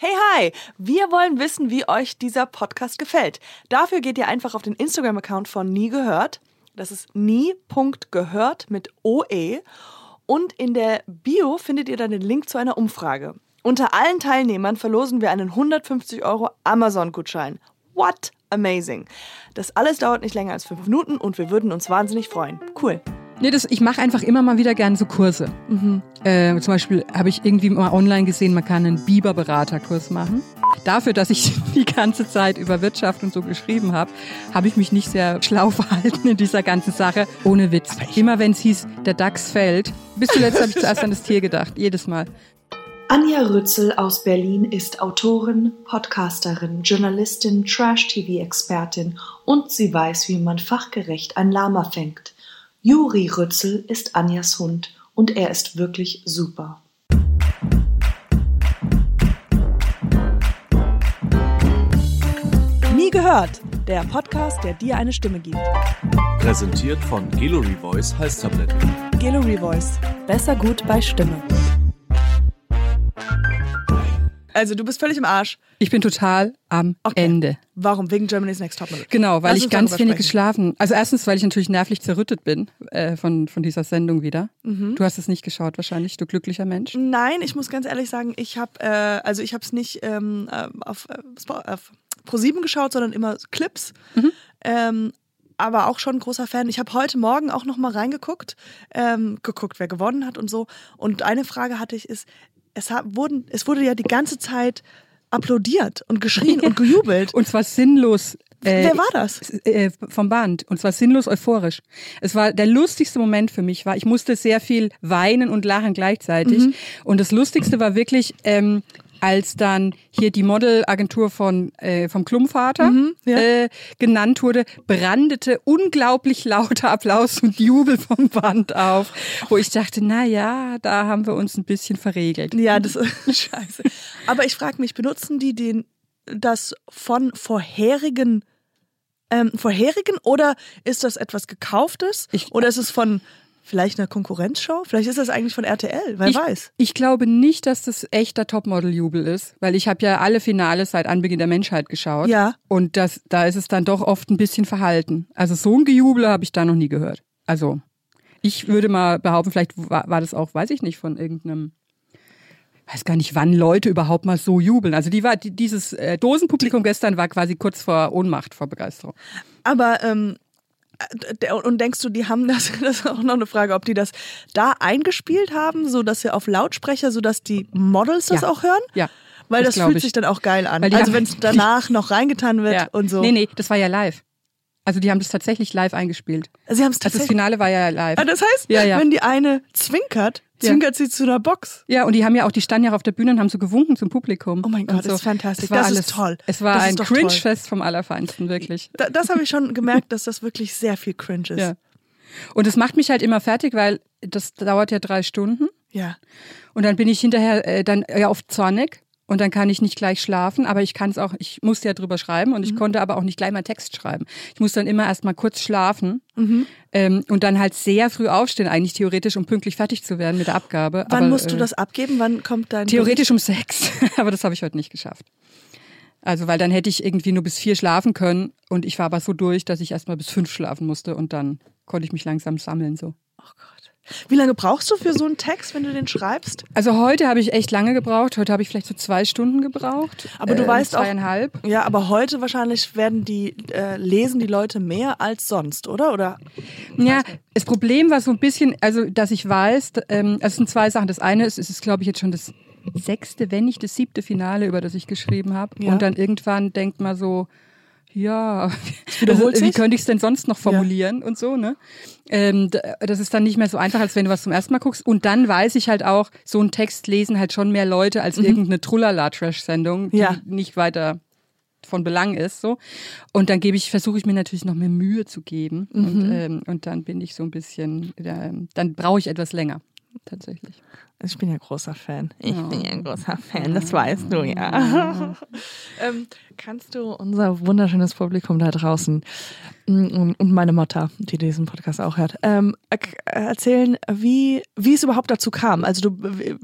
Hey, hi! Wir wollen wissen, wie euch dieser Podcast gefällt. Dafür geht ihr einfach auf den Instagram-Account von Nie gehört. Das ist nie.gehört mit OE. Und in der Bio findet ihr dann den Link zu einer Umfrage. Unter allen Teilnehmern verlosen wir einen 150 Euro Amazon-Gutschein. What? Amazing. Das alles dauert nicht länger als fünf Minuten und wir würden uns wahnsinnig freuen. Cool. Nee, das, ich mache einfach immer mal wieder gerne so Kurse. Mhm. Äh, zum Beispiel habe ich irgendwie mal online gesehen, man kann einen Biber-Beraterkurs machen. Dafür, dass ich die ganze Zeit über Wirtschaft und so geschrieben habe, habe ich mich nicht sehr schlau verhalten in dieser ganzen Sache. Ohne Witz. Immer wenn es hieß, der DAX fällt. Bis zuletzt habe ich zuerst an das Tier gedacht. Jedes Mal. Anja Rützel aus Berlin ist Autorin, Podcasterin, Journalistin, Trash-TV-Expertin und sie weiß, wie man fachgerecht ein Lama fängt. Juri Rützel ist Anjas Hund und er ist wirklich super. Nie gehört, der Podcast, der dir eine Stimme gibt. Präsentiert von Gallery Voice Halstabletten. Gallery Voice, besser gut bei Stimme. Also du bist völlig im Arsch. Ich bin total am okay. Ende. Warum? Wegen Germany's Next Topmodel? Genau, weil Lass ich ganz wenig geschlafen. Also erstens, weil ich natürlich nervlich zerrüttet bin äh, von, von dieser Sendung wieder. Mhm. Du hast es nicht geschaut wahrscheinlich, du glücklicher Mensch. Nein, ich muss ganz ehrlich sagen, ich habe äh, also ich habe es nicht ähm, äh, auf, äh, auf Pro7 geschaut, sondern immer Clips. Mhm. Ähm, aber auch schon ein großer Fan. Ich habe heute Morgen auch noch mal reingeguckt, ähm, geguckt, wer gewonnen hat und so. Und eine Frage hatte ich ist, es, wurden, es wurde ja die ganze Zeit applaudiert und geschrien und gejubelt. Und zwar sinnlos. Äh, Wer war das? Äh, vom Band. Und zwar sinnlos euphorisch. Es war der lustigste Moment für mich. War, ich musste sehr viel weinen und lachen gleichzeitig. Mhm. Und das Lustigste war wirklich, ähm, als dann hier die Modelagentur von äh, vom Klumpvater mhm, ja. äh, genannt wurde, brandete unglaublich lauter Applaus und Jubel vom Band auf, wo ich dachte, na ja, da haben wir uns ein bisschen verregelt. Ja, das ist scheiße. Aber ich frage mich, benutzen die den das von vorherigen ähm, vorherigen oder ist das etwas gekauftes ich, oder ist es von Vielleicht eine Konkurrenzshow? Vielleicht ist das eigentlich von RTL, wer ich, weiß. Ich glaube nicht, dass das echter Topmodel-Jubel ist, weil ich habe ja alle Finale seit Anbeginn der Menschheit geschaut. Ja. Und das, da ist es dann doch oft ein bisschen verhalten. Also so ein Gejubel habe ich da noch nie gehört. Also ich würde mal behaupten, vielleicht war, war das auch, weiß ich nicht, von irgendeinem weiß gar nicht, wann Leute überhaupt mal so jubeln. Also die war die, dieses äh, Dosenpublikum gestern war quasi kurz vor Ohnmacht, vor Begeisterung. Aber ähm, äh, und denkst du, die haben das, das ist auch noch eine Frage, ob die das da eingespielt haben, so dass sie auf Lautsprecher, so dass die Models das ja. auch hören? Ja. Weil das, das fühlt ich. sich dann auch geil an. Also wenn es danach noch reingetan wird ja. und so. Nee, nee, das war ja live. Also die haben das tatsächlich live eingespielt. Sie haben es tatsächlich. Also das Finale war ja live. Ah, das heißt, ja, ja. wenn die eine zwinkert, zwinkert ja. sie zu einer Box. Ja, und die haben ja auch, die standen ja auf der Bühne und haben so gewunken zum Publikum. Oh mein Gott, so. das ist fantastisch. Das, das alles, ist toll. Es war das ein Cringe-Fest vom Allerfeinsten, wirklich. Da, das habe ich schon gemerkt, dass das wirklich sehr viel Cringe ist. Ja. Und es macht mich halt immer fertig, weil das dauert ja drei Stunden. Ja. Und dann bin ich hinterher äh, dann ja oft zornig und dann kann ich nicht gleich schlafen, aber ich kann es auch, ich musste ja drüber schreiben und ich mhm. konnte aber auch nicht gleich mal Text schreiben. Ich musste dann immer erst mal kurz schlafen mhm. ähm, und dann halt sehr früh aufstehen, eigentlich theoretisch, um pünktlich fertig zu werden mit der Abgabe. Wann aber, musst du äh, das abgeben? Wann kommt dein Theoretisch Bericht? um sechs, aber das habe ich heute nicht geschafft. Also, weil dann hätte ich irgendwie nur bis vier schlafen können und ich war aber so durch, dass ich erst mal bis fünf schlafen musste und dann konnte ich mich langsam sammeln so. Oh Gott. Wie lange brauchst du für so einen Text, wenn du den schreibst? Also heute habe ich echt lange gebraucht. Heute habe ich vielleicht so zwei Stunden gebraucht. Aber du äh, weißt zweieinhalb. auch. Ja, aber heute wahrscheinlich werden die äh, lesen die Leute mehr als sonst, oder? Oder? Ja, das Problem war so ein bisschen, also dass ich weiß, ähm, also es sind zwei Sachen. Das eine ist, es ist glaube ich jetzt schon das sechste, wenn nicht das siebte Finale, über das ich geschrieben habe. Ja. Und dann irgendwann denkt man so, ja, also, wie könnte ich es denn sonst noch formulieren ja. und so, ne? Ähm, das ist dann nicht mehr so einfach, als wenn du was zum ersten Mal guckst. Und dann weiß ich halt auch, so einen Text lesen halt schon mehr Leute als mhm. irgendeine Trullala-Trash-Sendung, die ja. nicht weiter von Belang ist, so. Und dann gebe ich, versuche ich mir natürlich noch mehr Mühe zu geben. Mhm. Und, ähm, und dann bin ich so ein bisschen, äh, dann brauche ich etwas länger, tatsächlich. Ich bin ja großer Fan. Ich oh. bin ja ein großer Fan, das weißt du ja. ähm, kannst du unser wunderschönes Publikum da draußen mm, und meine Mutter, die diesen Podcast auch hört, ähm, erzählen, wie, wie es überhaupt dazu kam? Also du,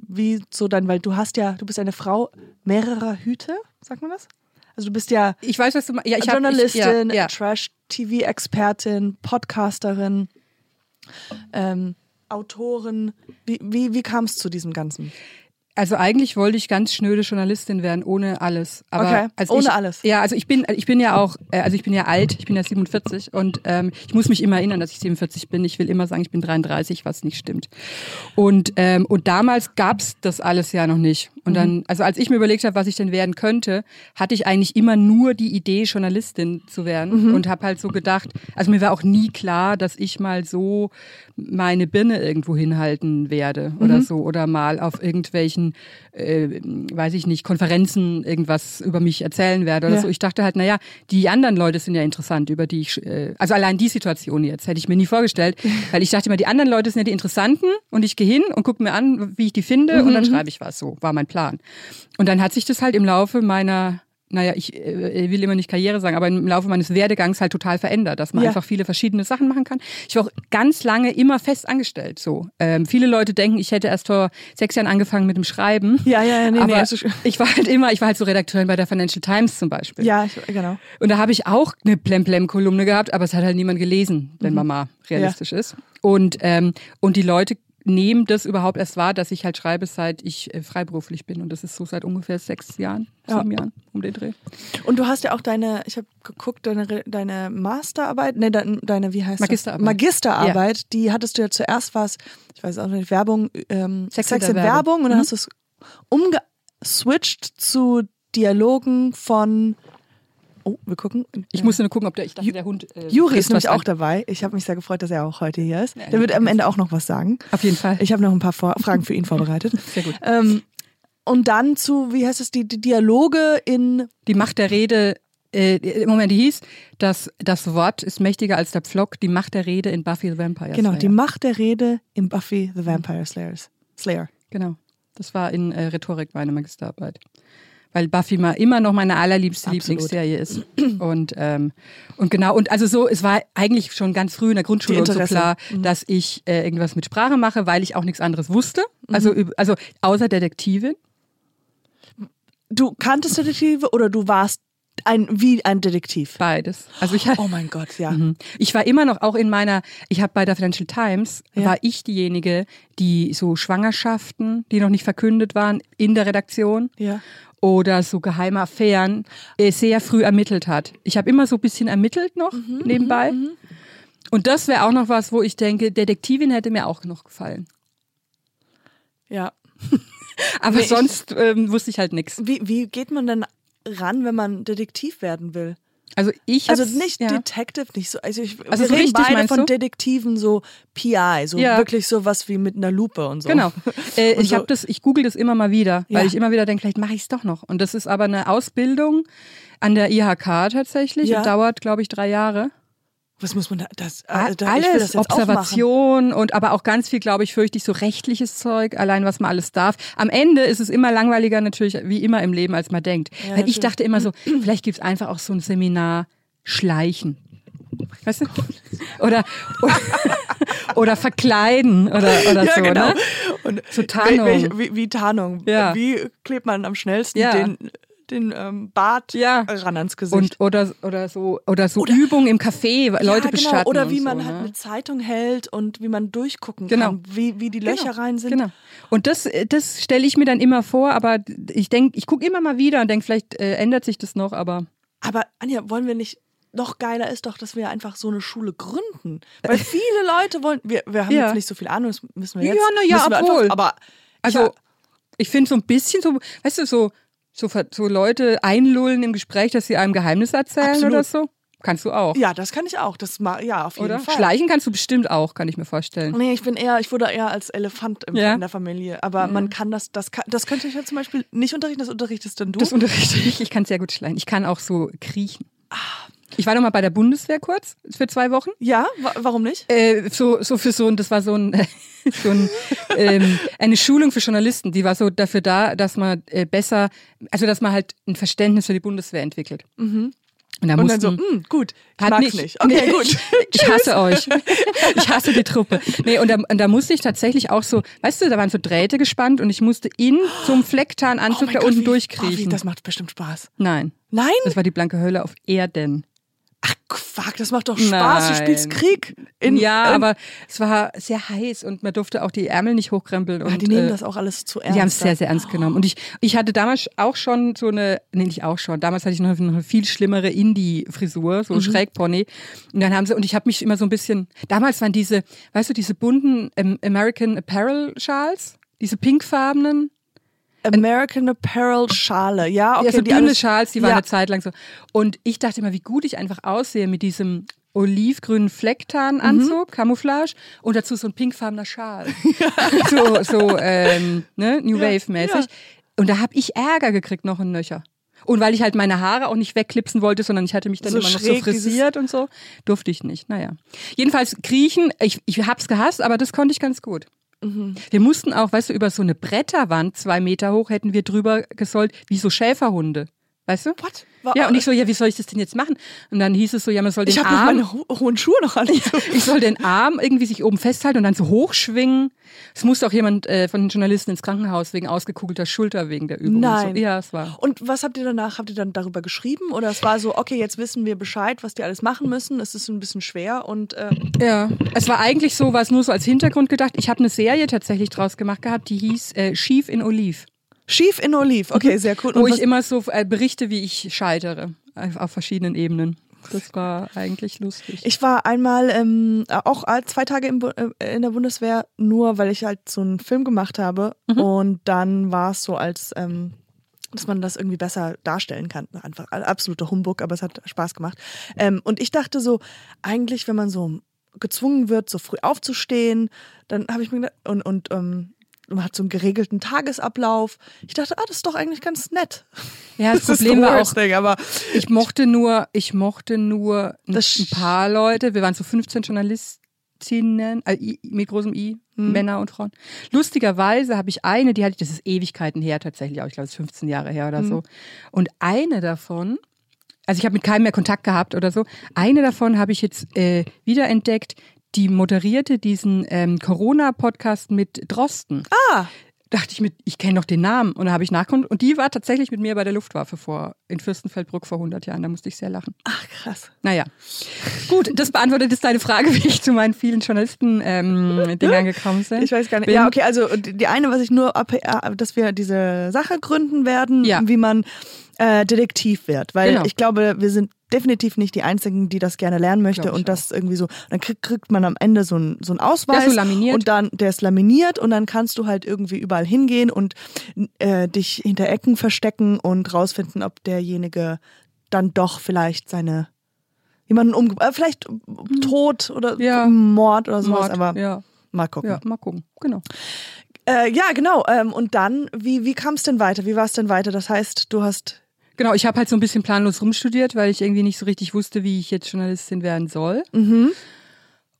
wie so dann, weil du hast ja, du bist eine Frau mehrerer Hüte, sagt man das? Also du bist ja Ich weiß, was du. Ja, ich Journalistin, ja, ja. Trash-TV-Expertin, Podcasterin, ähm, Autorin. Wie, wie, wie kam es zu diesem Ganzen? Also eigentlich wollte ich ganz schnöde Journalistin werden, ohne alles. Aber Okay, als ohne ich, alles. Ja, also ich bin, ich bin ja auch, äh, also ich bin ja alt, ich bin ja 47 und ähm, ich muss mich immer erinnern, dass ich 47 bin. Ich will immer sagen, ich bin 33, was nicht stimmt. Und ähm, und damals gab's das alles ja noch nicht. Und Mhm. dann, also als ich mir überlegt habe, was ich denn werden könnte, hatte ich eigentlich immer nur die Idee, Journalistin zu werden Mhm. und habe halt so gedacht, also mir war auch nie klar, dass ich mal so meine Birne irgendwo hinhalten werde oder Mhm. so oder mal auf irgendwelchen, äh, weiß ich nicht, Konferenzen irgendwas über mich erzählen werde oder Ja. so. Ich dachte halt, naja, die anderen Leute sind ja interessant, über die ich, äh, also allein die Situation jetzt hätte ich mir nie vorgestellt, weil ich dachte immer, die anderen Leute sind ja die Interessanten und ich gehe hin und gucke mir an, wie ich die finde und Mhm, dann schreibe ich was. So war mein Plan. Und dann hat sich das halt im Laufe meiner naja, ich äh, will immer nicht Karriere sagen, aber im Laufe meines Werdegangs halt total verändert, dass man Ja. einfach viele verschiedene Sachen machen kann. Ich war auch ganz lange immer fest angestellt. So, ähm, viele Leute denken, ich hätte erst vor sechs Jahren angefangen mit dem Schreiben. Ja, ja, ja, nee, nee, aber also- ich war halt immer, ich war halt so Redakteurin bei der Financial Times zum Beispiel. Ja, ich, genau. Und da habe ich auch eine Plem-Plem-Kolumne gehabt, aber es hat halt niemand gelesen, wenn Mhm. man mal realistisch ist. Und, ähm, und die Leute nehmen das überhaupt erst wahr, dass ich halt schreibe, seit ich äh, freiberuflich bin. Und das ist so seit ungefähr sechs Jahren, Ja. sieben Jahren um den Dreh. Und du hast ja auch deine, ich habe geguckt, deine, deine Masterarbeit, ne, deine, wie heißt Magisterarbeit. das? Magisterarbeit, die hattest du ja zuerst was, ich weiß auch nicht, Werbung, ähm, Sex Sex, in Werbung, Werbung. und dann Mhm. hast du es umgeswitcht zu Dialogen von, oh, wir gucken. Ich musste nur gucken, ob der, ich dachte, der Hund. Äh, Juri ist nämlich auch an. dabei. Ich habe mich sehr gefreut, dass er auch heute hier ist. Ja, Der wird am Ende auch noch was sagen. Auf jeden Fall. Ich habe noch ein paar Vor Fragen für ihn vorbereitet. Sehr gut. Ähm, und dann zu, wie heißt es, die, die Dialoge in Die Macht der Rede. Äh, Moment, die hieß, das, das Wort ist mächtiger als der Pflock, die Macht der Rede in Buffy the Vampire Genau, Slayer. die Macht der Rede im Buffy the Vampire Slayers. Slayer. Genau. Das war in äh, Rhetorik meine Magisterarbeit. Weil Buffy mal immer noch meine allerliebste Absolut. Lieblingsserie ist. Und, ähm, und genau, und also so, es war eigentlich schon ganz früh in der Grundschule und so klar, Mhm. dass ich äh, irgendwas mit Sprache mache, weil ich auch nichts anderes wusste. Also, Mhm. also außer Detektivin. Du kanntest Detektive oder du warst ein wie ein Detektiv? Beides. Also ich Oh mein Gott, ja. Mhm. Ich war immer noch auch in meiner, ich habe bei der Financial Times, Ja. war ich diejenige, die so Schwangerschaften, die noch nicht verkündet waren, in der Redaktion Ja. Oder so geheime Affären äh, sehr früh ermittelt hat. Ich habe immer so ein bisschen ermittelt noch Mhm, nebenbei. Und das wäre auch noch was, wo ich denke, Detektivin hätte mir auch noch gefallen. Ja. Aber Nee, sonst ähm, wusste ich halt nichts. Wie, wie geht man denn ran, wenn man Detektiv werden will? Also ich Also nicht ja. Detective, nicht so. Also, ich, Also wir so reden richtig, beide von du? Detektiven so PI, so Ja. wirklich so was wie mit einer Lupe und so. Genau. Äh, Und ich so- habe das, ich google das immer mal wieder, weil Ja. ich immer wieder denke, vielleicht mache ich es doch noch. Und das ist aber eine Ausbildung an der IHK tatsächlich. Ja. Und dauert, glaube ich, drei Jahre. Was muss man da? Das, äh, da alles, das. Observation und aber auch ganz viel, glaube ich, fürchte ich, so rechtliches Zeug, allein was man alles darf. Am Ende ist es immer langweiliger natürlich, wie immer im Leben, als man denkt. Ja, Weil ich dachte immer so, vielleicht gibt's einfach auch so ein Seminar Schleichen. Weißt du? Oder, oder, oder verkleiden oder, oder Ja, so, genau. ne? Und So Tarnung. welche- Wie, wie Tarnung. Ja. Wie klebt man am schnellsten Ja. den, den ähm, Bart Ja. ran ans Gesicht? Und, oder, oder so, oder so Übungen im Café, Leute ja, genau. beschatten. Oder wie so, man ne? halt eine Zeitung hält und wie man durchgucken Genau. kann, wie, wie die Löcher Genau, rein sind. Genau. Und das, äh, das stelle ich mir dann immer vor, aber ich denke, ich gucke immer mal wieder und denke, vielleicht äh, ändert sich das noch, aber Aber Anja, wollen wir nicht, noch geiler ist doch, dass wir einfach so eine Schule gründen. Weil viele Leute wollen, wir, wir haben Ja. jetzt nicht so viel Ahnung, das müssen wir Ja, jetzt. na ja, wir obwohl. Einfach, aber also ja, ich finde so ein bisschen so, weißt du, so, so, so Leute einlullen im Gespräch, dass sie einem Geheimnis erzählen Absolut. oder so. Kannst du auch. ja, das kann ich auch. Das ma, ja, auf jeden oder? Fall. Schleichen kannst du bestimmt auch, kann ich mir vorstellen. Nee, ich bin eher, ich wurde eher als Elefant im, Ja. in der Familie. Aber man kann das, das, kann, das könnte ich ja zum Beispiel nicht unterrichten, das unterrichtest dann du. Das unterrichte ich. Ich kann sehr gut schleichen. Ich kann auch so kriechen. Ah. Ich war noch mal bei der Bundeswehr kurz für zwei Wochen. ja, wa warum nicht? Äh, so, so für so ein, das war so ein, so ein ähm, eine Schulung für Journalisten, die war so dafür da, dass man äh, besser, also dass man halt ein Verständnis für die Bundeswehr entwickelt. Und, da Und dann mussten, so, hm, gut, ich Hat mag's nicht. nicht. Okay, Nee, gut. Ich hasse euch. Ich hasse die Truppe. Nee, und da, und da musste ich tatsächlich auch so, weißt du, da waren so Drähte gespannt und ich musste in so einem Flecktarnanzug Oh da Gott, unten wie- durchkriechen. Oh, wie, das macht bestimmt Spaß. Nein, Nein? das war die blanke Hölle auf Erden. Fuck, das macht doch Spaß. Du Nein. spielst Krieg. In, ja, in, aber es war sehr heiß und man durfte auch die Ärmel nicht hochkrempeln. Ja, Und, die nehmen äh, das auch alles zu ernst. Die haben es sehr, sehr ernst genommen. Und ich, ich hatte damals auch schon so eine, nee, nicht auch schon, damals hatte ich noch eine viel schlimmere Indie-Frisur, Mhm. so Schrägpony. Und dann haben sie, und ich habe mich immer so ein bisschen, damals waren diese, weißt du, diese bunten ähm, American Apparel-Schals, diese pinkfarbenen, American Apparel Schale. Ja, okay. ja, so die dünne Schals, die waren ja. eine Zeit lang so. Und ich dachte immer, wie gut ich einfach aussehe mit diesem olivgrünen Flecktarnanzug, Camouflage und dazu so ein pinkfarbener Schal. so so ähm, ne, New Ja, Wave-mäßig. ja. Und da habe ich Ärger gekriegt noch ein Nöcher. Und weil ich halt meine Haare auch nicht wegklipsen wollte, sondern ich hatte mich dann So immer noch so frisiert und so, durfte ich nicht. Naja. Jedenfalls kriechen, ich, ich hab's gehasst, aber das konnte ich ganz gut. Mhm. Wir mussten auch, weißt du, über so eine Bretterwand, zwei Meter hoch, hätten wir drüber gesollt, wie so Schäferhunde. Weißt du? What? War- Ja, und ich so, ja, wie soll ich das denn jetzt machen? Und dann hieß es so, ja, man soll den Ich habe noch Arm, meine ho hohen Schuhe noch an. ich soll den Arm irgendwie sich oben festhalten und dann so hochschwingen. Es musste auch jemand äh, von den Journalisten ins Krankenhaus wegen ausgekugelter Schulter wegen der Übung. Nein. Und so. Ja, es war. Und was habt ihr danach? Habt ihr dann darüber geschrieben? Oder es war so, okay, jetzt wissen wir Bescheid, was die alles machen müssen. Es ist ein bisschen schwer und äh, Ja, es war eigentlich so, war es nur so als Hintergrund gedacht. Ich habe eine Serie tatsächlich draus gemacht gehabt, die hieß äh, Schief in Oliv. Schief in Oliv. Okay, sehr cool. Wo Und ich was- immer so äh, berichte, wie ich scheitere. Auf verschiedenen Ebenen. Das war eigentlich lustig. Ich war einmal ähm, auch zwei Tage im, äh, in der Bundeswehr, nur weil ich halt so einen Film gemacht habe. Und dann war es so, als ähm, dass man das irgendwie besser darstellen kann. Einfach absoluter Humbug, aber es hat Spaß gemacht. Ähm, und ich dachte so, eigentlich, wenn man so gezwungen wird, so früh aufzustehen, dann habe ich mir gedacht, und, und ähm, man hat so einen geregelten Tagesablauf. Ich dachte, ah, das ist doch eigentlich ganz nett. ja, das, ist Problem war auch, thing, aber ich mochte nur, ich mochte nur ein, Das paar Leute. Wir waren so 15 Journalistinnen, I, mit großem I, Hm. Männer und Frauen. Lustigerweise habe ich eine, die hatte ich, das ist Ewigkeiten her tatsächlich, auch ich glaube, es ist 15 Jahre her oder Hm. so. Und eine davon, also ich habe mit keinem mehr Kontakt gehabt oder so. Eine davon habe ich jetzt äh, wiederentdeckt, die moderierte diesen ähm, Corona-Podcast mit Drosten. ah, Dachte ich mit, ich kenne doch den Namen. Und da habe ich nachgeguckt. Und die war tatsächlich mit mir bei der Luftwaffe vor, in Fürstenfeldbruck vor 100 Jahren. Da musste ich sehr lachen. ach krass. Naja. Gut, das beantwortet jetzt deine Frage, wie ich zu meinen vielen Journalisten-Dingern gekommen bin. Ich weiß gar nicht. Bin- Ja, okay, also die die eine, was ich nur, ab, äh, dass wir diese Sache gründen werden, Ja. wie man äh, Detektiv wird. Weil Genau. ich glaube, wir sind definitiv nicht die Einzigen, die das gerne lernen möchte und das irgendwie so, dann kriegt, kriegt man am Ende so einen so einen Ausweis Der ist so laminiert. und dann, der ist laminiert und dann kannst du halt irgendwie überall hingehen und äh, dich hinter Ecken verstecken und rausfinden, ob derjenige dann doch vielleicht seine jemanden umge äh, vielleicht Tod oder. Ja. Mord oder sowas, Mord, aber ja, mal gucken. ja, mal gucken. Genau. Äh, ja, genau. Ähm, und dann, wie, wie kam es denn weiter? Wie war es denn weiter? Das heißt, du hast. Genau, ich habe halt so ein bisschen planlos rumstudiert, weil ich irgendwie nicht so richtig wusste, wie ich jetzt Journalistin werden soll. Mhm.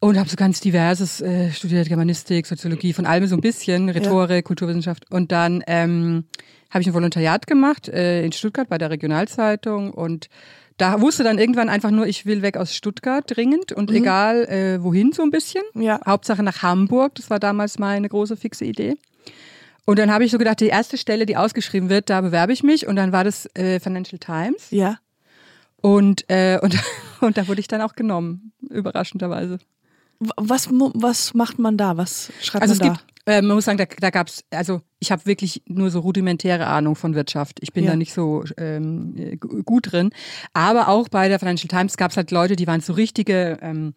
Und habe so ganz diverses äh, studiert, Germanistik, Soziologie, von allem so ein bisschen, Rhetorik, Kulturwissenschaft. Und dann ähm, habe ich ein Volontariat gemacht äh, in Stuttgart bei der Regionalzeitung und da wusste dann irgendwann einfach nur, ich will weg aus Stuttgart dringend und egal äh, wohin so ein bisschen. Ja. Hauptsache nach Hamburg, das war damals meine große fixe Idee. Und dann habe ich so gedacht, die erste Stelle, die ausgeschrieben wird, da bewerbe ich mich. Und dann war das äh, Financial Times. Ja. Und, äh, und, und da wurde ich dann auch genommen, überraschenderweise. Was, was macht man da? Was schreibt Also man da? gibt, äh, man muss sagen, da, da gab es, also ich habe wirklich nur so rudimentäre Ahnung von Wirtschaft. Ich bin Ja. da nicht so ähm, äh, gu- gut drin. Aber auch bei der Financial Times gab es halt Leute, die waren so richtige ähm,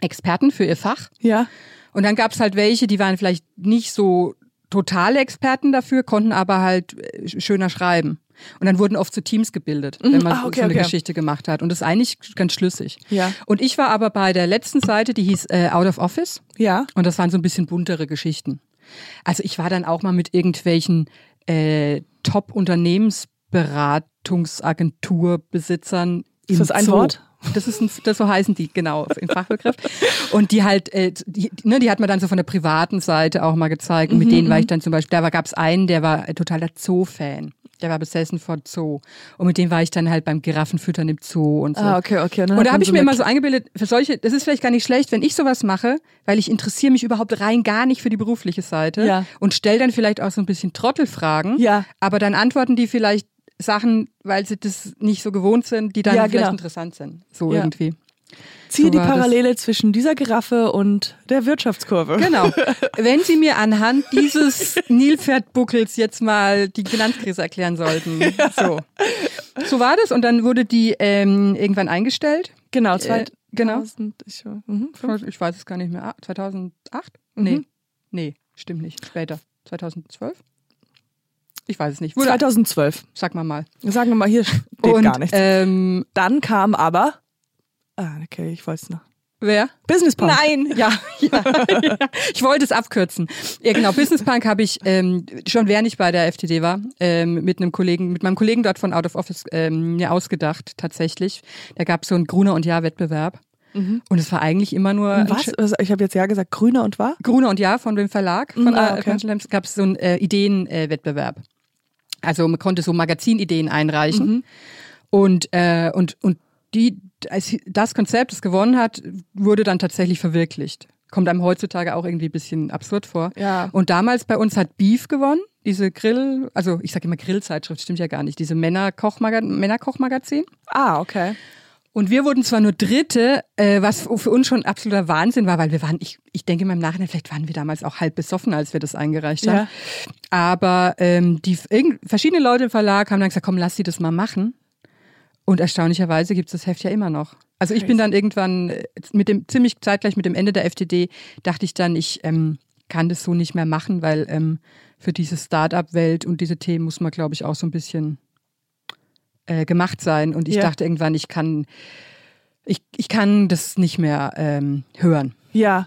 Experten für ihr Fach. ja. Und dann gab es halt welche, die waren vielleicht nicht so totale Experten dafür, konnten aber halt äh, schöner schreiben. Und dann wurden oft so Teams gebildet, wenn man Ah, okay, so eine okay. Geschichte gemacht hat. Und das ist eigentlich ganz schlüssig. Ja. Und ich war aber bei der letzten Seite, die hieß äh, Out of Office. Ja. Und das waren so ein bisschen buntere Geschichten. Also ich war dann auch mal mit irgendwelchen äh, Top-Unternehmensberatungsagenturbesitzern. Ist das ein Zoo. Wort? Das ist ein, das so heißen die, genau, im Fachbegriff. Und die halt, äh, die, ne, die hat man dann so von der privaten Seite auch mal gezeigt. Und mit Mhm, denen war ich dann zum Beispiel, da gab es einen, der war totaler Zoo-Fan. Der war besessen von Zoo. Und mit dem war ich dann halt beim Giraffenfüttern im Zoo und so. Ah, okay, okay. Und, dann da hat habe ich mir immer so eingebildet, für solche, das ist vielleicht gar nicht schlecht, wenn ich sowas mache, weil ich interessiere mich überhaupt rein gar nicht für die berufliche Seite Ja. und stelle dann vielleicht auch so ein bisschen Trottelfragen. Ja. Aber dann antworten die vielleicht Sachen, weil sie das nicht so gewohnt sind, die dann Ja, vielleicht genau. interessant sind. So Ja. irgendwie. Zieh so die war das. Parallele zwischen dieser Giraffe und der Wirtschaftskurve. Genau. Wenn Sie mir anhand dieses Nilpferdbuckels jetzt mal die Finanzkrise erklären sollten. So. so war das und dann wurde die ähm, irgendwann eingestellt. Genau, Äh, genau. 2000, ich, mhm. Ich weiß es gar nicht mehr. Ah, 2008? Mhm. Nee. Nee, stimmt nicht. Später. 2012? Ich weiß es nicht. Wurde, 2012. sag mal mal. Sagen wir mal, hier steht und gar nichts. Ähm, Dann kam aber. Ah, okay, ich weiß noch. wer? Business Punk. Nein, ja, ja, ja. Ich wollte es abkürzen. Ja, genau. Business Punk habe ich ähm, schon während ich bei der FTD war, ähm, mit einem Kollegen, mit meinem Kollegen dort von Out of Office ähm, mir ausgedacht, tatsächlich. Da gab es so einen Gruner und Jahr-Wettbewerb. Und es war eigentlich immer nur Was? Ich habe jetzt ja gesagt, grüner und war? Gruner und Jahr von dem Verlag von Ah, äh, okay. Gab es so einen äh, Ideenwettbewerb. Also man konnte so Magazinideen einreichen Mhm. und äh, und und die als das Konzept, das gewonnen hat, wurde dann tatsächlich verwirklicht. Kommt einem heutzutage auch irgendwie ein bisschen absurd vor. Ja. Und damals bei uns hat Beef gewonnen, diese Grill, also ich sage immer Grillzeitschrift, stimmt ja gar nicht, diese Männerkochmaga Männerkochmagazin. Ah, okay. Und wir wurden zwar nur Dritte, äh, was für uns schon absoluter Wahnsinn war, weil wir waren, ich, ich denke mal im Nachhinein, vielleicht waren wir damals auch halb besoffen, als wir das eingereicht haben. Ja. Aber ähm, die verschiedene Leute im Verlag haben dann gesagt, komm, lass sie das mal machen. Und erstaunlicherweise gibt es das Heft ja immer noch. Also ich bin dann irgendwann äh, mit dem ziemlich zeitgleich mit dem Ende der FTD dachte ich dann, ich ähm, kann das so nicht mehr machen, weil ähm, für diese Start-up-Welt und diese Themen muss man, glaube ich, auch so ein bisschen äh, gemacht sein. Und ich Ja. dachte irgendwann, ich kann, ich, ich kann das nicht mehr ähm, hören. Ja.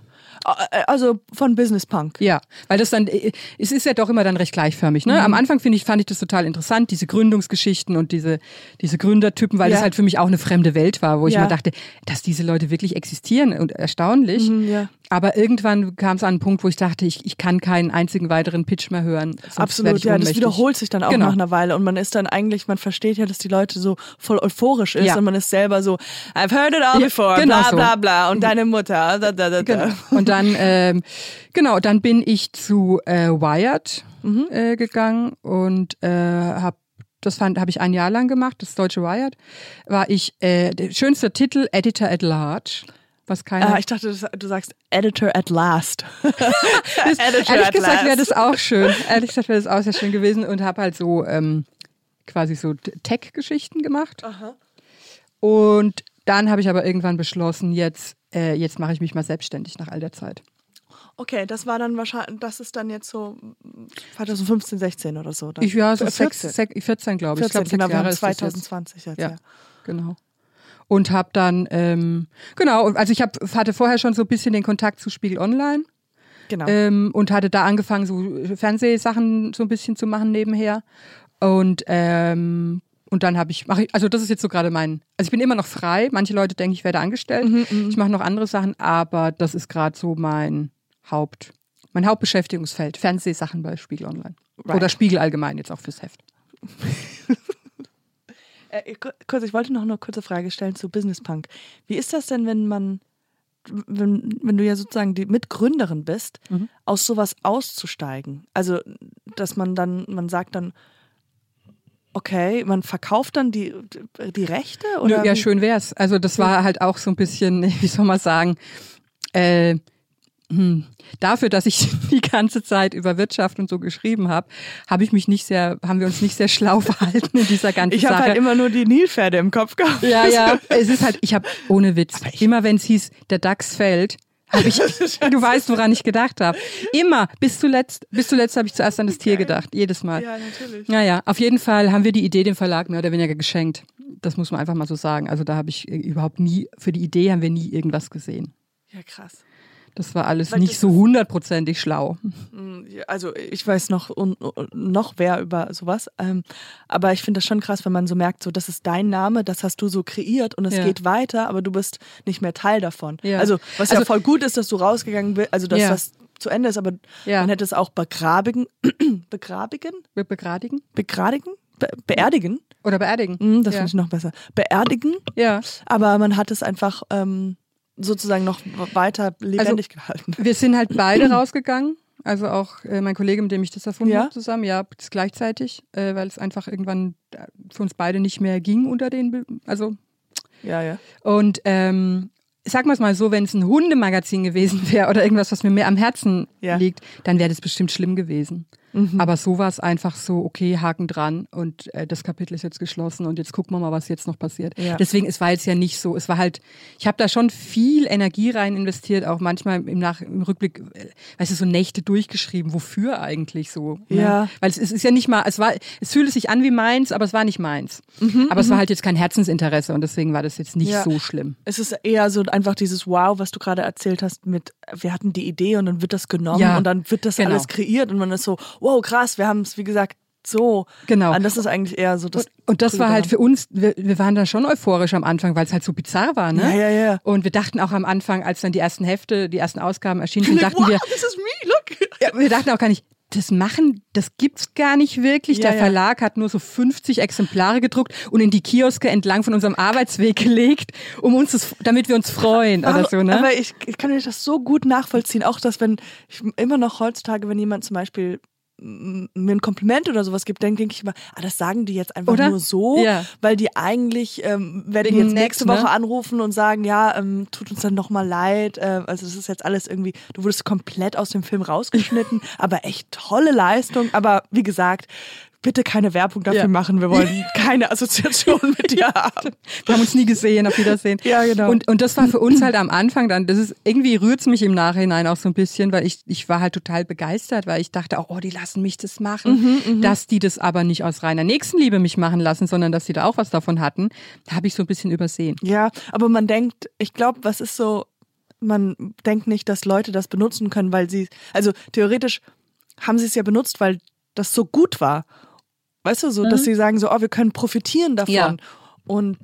Also von Business Punk. Ja, weil das dann, äh, es ist ja doch immer dann recht gleichförmig. Ne? Am Anfang finde ich, fand ich das total interessant, diese Gründungsgeschichten und diese, diese Gründertypen, weil Ja. das halt für mich auch eine fremde Welt war, wo ich Ja. mal dachte, dass diese Leute wirklich existieren und erstaunlich. Mhm, ja. Aber irgendwann kam es an einen Punkt, wo ich dachte, ich, ich kann keinen einzigen weiteren Pitch mehr hören. Absolut, ja, das wiederholt sich dann auch Genau. nach einer Weile und man ist dann eigentlich, man versteht ja, dass die Leute so voll euphorisch ist Ja. und man ist selber so, I've heard it all Ja, before, genau bla bla bla und deine Mutter, da, da, da. Genau. Und dann, ähm, genau, dann bin ich zu äh, Wired Mhm. äh, gegangen und äh, habe das fand habe ich ein Jahr lang gemacht, das deutsche Wired. War ich äh, der schönste Titel Editor at Large, was keiner. Ah, ich dachte, du sagst Editor at last. das, Editor ehrlich at gesagt wäre das auch schön. Ehrlich gesagt wäre das auch sehr schön gewesen und habe halt so ähm, quasi so Tech-Geschichten gemacht. Und dann habe ich aber irgendwann beschlossen, jetzt äh, jetzt mache ich mich mal selbstständig nach all der Zeit. Okay, das war dann wahrscheinlich, das ist dann jetzt so 2015, 16 oder so. Dann. Ich, ja, so Äh, 14, 14, 14 glaube ich. 14, ich glaube, genau, Jahre ist das jetzt. 2020 jetzt. Ja. ja. Genau. Und habe dann, ähm, genau, also ich hab, hatte vorher schon so ein bisschen den Kontakt zu Spiegel Online Genau. ähm, und hatte da angefangen, so Fernsehsachen so ein bisschen zu machen nebenher. Und, ähm, und dann habe ich, mache ich, also das ist jetzt so gerade mein, also ich bin immer noch frei. Manche Leute denken, ich werde angestellt. Mhm, ich mache noch andere Sachen, aber das ist gerade so mein Haupt, mein Hauptbeschäftigungsfeld. Fernsehsachen bei Spiegel Online. Right. Oder Spiegel allgemein jetzt auch fürs Heft. Äh, ku- kurz, ich wollte noch eine kurze Frage stellen zu Business Punk. Wie ist das denn, wenn man, wenn, wenn du ja sozusagen die Mitgründerin bist, Mhm. aus sowas auszusteigen? Also, dass man dann, man sagt dann, okay, man verkauft dann die, die Rechte? Oder ja, schön wär's. Also das war halt auch so ein bisschen, wie soll man sagen, äh, dafür, dass ich die ganze Zeit über Wirtschaft und so geschrieben habe, habe ich mich nicht sehr, haben wir uns nicht sehr schlau verhalten in dieser ganzen Ich habe Sache. halt immer nur die Nilpferde im Kopf gehabt. ja, ja, es ist halt, ich habe ohne Witz, immer wenn es hieß, der DAX fällt, habe ich, du weißt, woran ich gedacht habe. Immer, bis zuletzt, bis zuletzt habe ich zuerst an das Tier gedacht, jedes Mal. Ja, natürlich. Naja, auf jeden Fall haben wir die Idee dem Verlag mehr oder weniger geschenkt. Das muss man einfach mal so sagen. Also da habe ich äh, überhaupt nie, für die Idee haben wir nie irgendwas gesehen. Ja, krass. Das war alles Weil nicht so hundertprozentig schlau. Also ich weiß noch und, und noch wer über sowas, ähm, aber ich finde das schon krass, wenn man so merkt, so das ist dein Name, das hast du so kreiert und es Ja. geht weiter, aber du bist nicht mehr Teil davon. Ja. Also was ja Also- voll gut ist, dass du rausgegangen bist, also dass Ja. das zu Ende ist, aber Ja. man hätte es auch begrabigen, begrabigen, Wir begradigen? begradigen, Be beerdigen. Oder beerdigen. Hm, das ja. finde ich noch besser. Beerdigen, ja. aber man hat es einfach ähm, sozusagen noch weiter lebendig gehalten. Wir sind halt beide rausgegangen. Also auch äh, mein Kollege, mit dem ich das erfunden Ja. habe, zusammen, ja, das gleichzeitig, äh, weil es einfach irgendwann äh, für uns beide nicht mehr ging unter den, Be also Ja, ja. und ähm, sagen wir es mal so, wenn es ein Hundemagazin gewesen wäre oder irgendwas, was mir mehr am Herzen Ja. liegt, dann wäre das bestimmt schlimm gewesen. Aber so war es einfach so, okay, Haken dran und äh, das Kapitel ist jetzt geschlossen und jetzt gucken wir mal, was jetzt noch passiert. Ja. Deswegen, es war jetzt ja nicht so, es war halt, ich habe da schon viel Energie rein investiert, auch manchmal im, Nach im Rückblick, äh, weißt du, so Nächte durchgeschrieben, wofür eigentlich so. Ne? Ja. Weil es, es ist ja nicht mal, es war, es fühlte sich an wie meins, aber es war nicht meins. aber es war halt jetzt kein Herzensinteresse und deswegen war das jetzt nicht Mhm, Ja. so schlimm. Es ist eher so einfach dieses Wow, was du gerade erzählt hast mit, wir hatten die Idee und dann wird das genommen Ja, und dann wird das genau. alles kreiert und man ist so, wow, krass, wir haben es, wie gesagt, so. Genau. Und das ist eigentlich eher so das. Und, und das war halt für uns, wir, wir waren da schon euphorisch am Anfang, weil es halt so bizarr war, ne? Ja, ja, ja. Und wir dachten auch am Anfang, als dann die ersten Hefte, die ersten Ausgaben erschienen sind, dachten wow, wir, this is me, look. ja, wir dachten auch gar nicht, das machen, das gibt's gar nicht wirklich. Ja, Der ja. Verlag hat nur so 50 Exemplare gedruckt und in die Kioske entlang von unserem Arbeitsweg gelegt, um uns das, damit wir uns freuen oder so, ne? Aber ich, ich kann mir das so gut nachvollziehen. Auch, dass wenn, ich immer noch heutzutage, wenn jemand zum Beispiel mir ein Kompliment oder sowas gibt, dann denke ich immer, ah, das sagen die jetzt einfach Oder? nur so, Ja. weil die eigentlich ähm, werden die jetzt nächste ne? Woche anrufen und sagen, ja, ähm, tut uns dann nochmal leid. Äh, also das ist jetzt alles irgendwie, du wurdest komplett aus dem Film rausgeschnitten, aber echt tolle Leistung. Aber wie gesagt, bitte keine Werbung dafür Ja. machen. Wir wollen keine Assoziation mit dir haben. Wir haben uns nie gesehen, auf Wiedersehen. Ja, genau. Und, und das war für uns halt am Anfang dann, das ist, irgendwie rührt's mich im Nachhinein auch so ein bisschen, weil ich, ich war halt total begeistert, weil ich dachte auch, oh, die lassen mich das machen, Mhm, dass die das aber nicht aus reiner Nächstenliebe mich machen lassen, sondern dass sie da auch was davon hatten, habe ich so ein bisschen übersehen. Ja, aber man denkt, ich glaube, was ist so, man denkt nicht, dass Leute das benutzen können, weil sie, also theoretisch haben sie es ja benutzt, weil das so gut war. Weißt du, so, dass sie sagen so, oh, wir können profitieren davon. Mhm. Ja. Und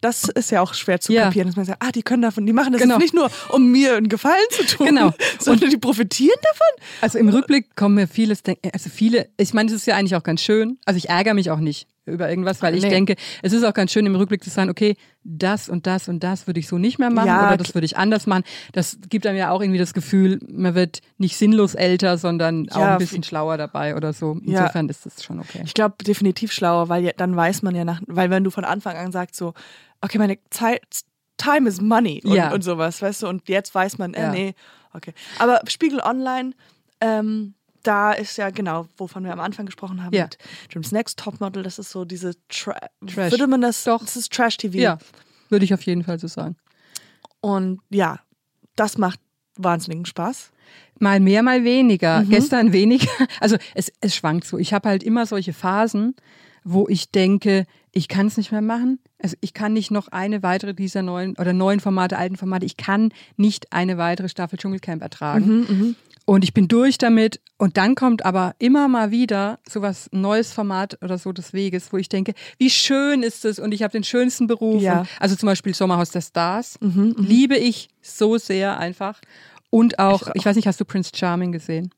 das ist ja auch schwer zu Ja. kapieren, dass man sagt, ah, die können davon, die machen das Genau. nicht nur, um mir einen Gefallen zu tun, Genau. sondern die profitieren davon. Also im Rückblick kommen mir vieles, also viele, ich meine, es ist ja eigentlich auch ganz schön. Also ich ärgere mich auch nicht über irgendwas, weil ich Nee. denke, es ist auch ganz schön im Rückblick zu sagen, okay, das und das und das würde ich so nicht mehr machen Ja, oder das würde ich anders machen. Das gibt einem ja auch irgendwie das Gefühl, man wird nicht sinnlos älter, sondern auch Ja, ein bisschen schlauer dabei oder so. Ja. Insofern ist das schon okay. Ich glaube definitiv schlauer, weil ja, dann weiß man ja nach, weil wenn du von Anfang an sagst so, okay, meine Zeit, Time is money und, Ja. und sowas, weißt du, und jetzt weiß man, äh, Ja. nee, okay. Aber Spiegel Online, ähm, da ist ja genau, wovon wir am Anfang gesprochen haben, Ja. mit Jim's Next Topmodel, das ist so diese Tra Trash. Würde man das, Doch. das ist Trash-TV. Ja, würde ich auf jeden Fall so sagen. Und ja, das macht wahnsinnigen Spaß. Mal mehr, mal weniger. Mhm. Gestern weniger. Also es, es schwankt so. Ich habe halt immer solche Phasen, wo ich denke, ich kann es nicht mehr machen. Also ich kann nicht noch eine weitere dieser neuen oder neuen Formate, alten Formate, ich kann nicht eine weitere Staffel Dschungelcamp ertragen. Mhm, Und ich bin durch damit. Und dann kommt aber immer mal wieder sowas ein neues Format oder so des Weges, wo ich denke, wie schön ist es und ich habe den schönsten Beruf. Ja. Und, also zum Beispiel Sommerhaus der Stars. Liebe ich so sehr einfach. Und auch, ich, weiß nicht, hast du Prince Charming gesehen?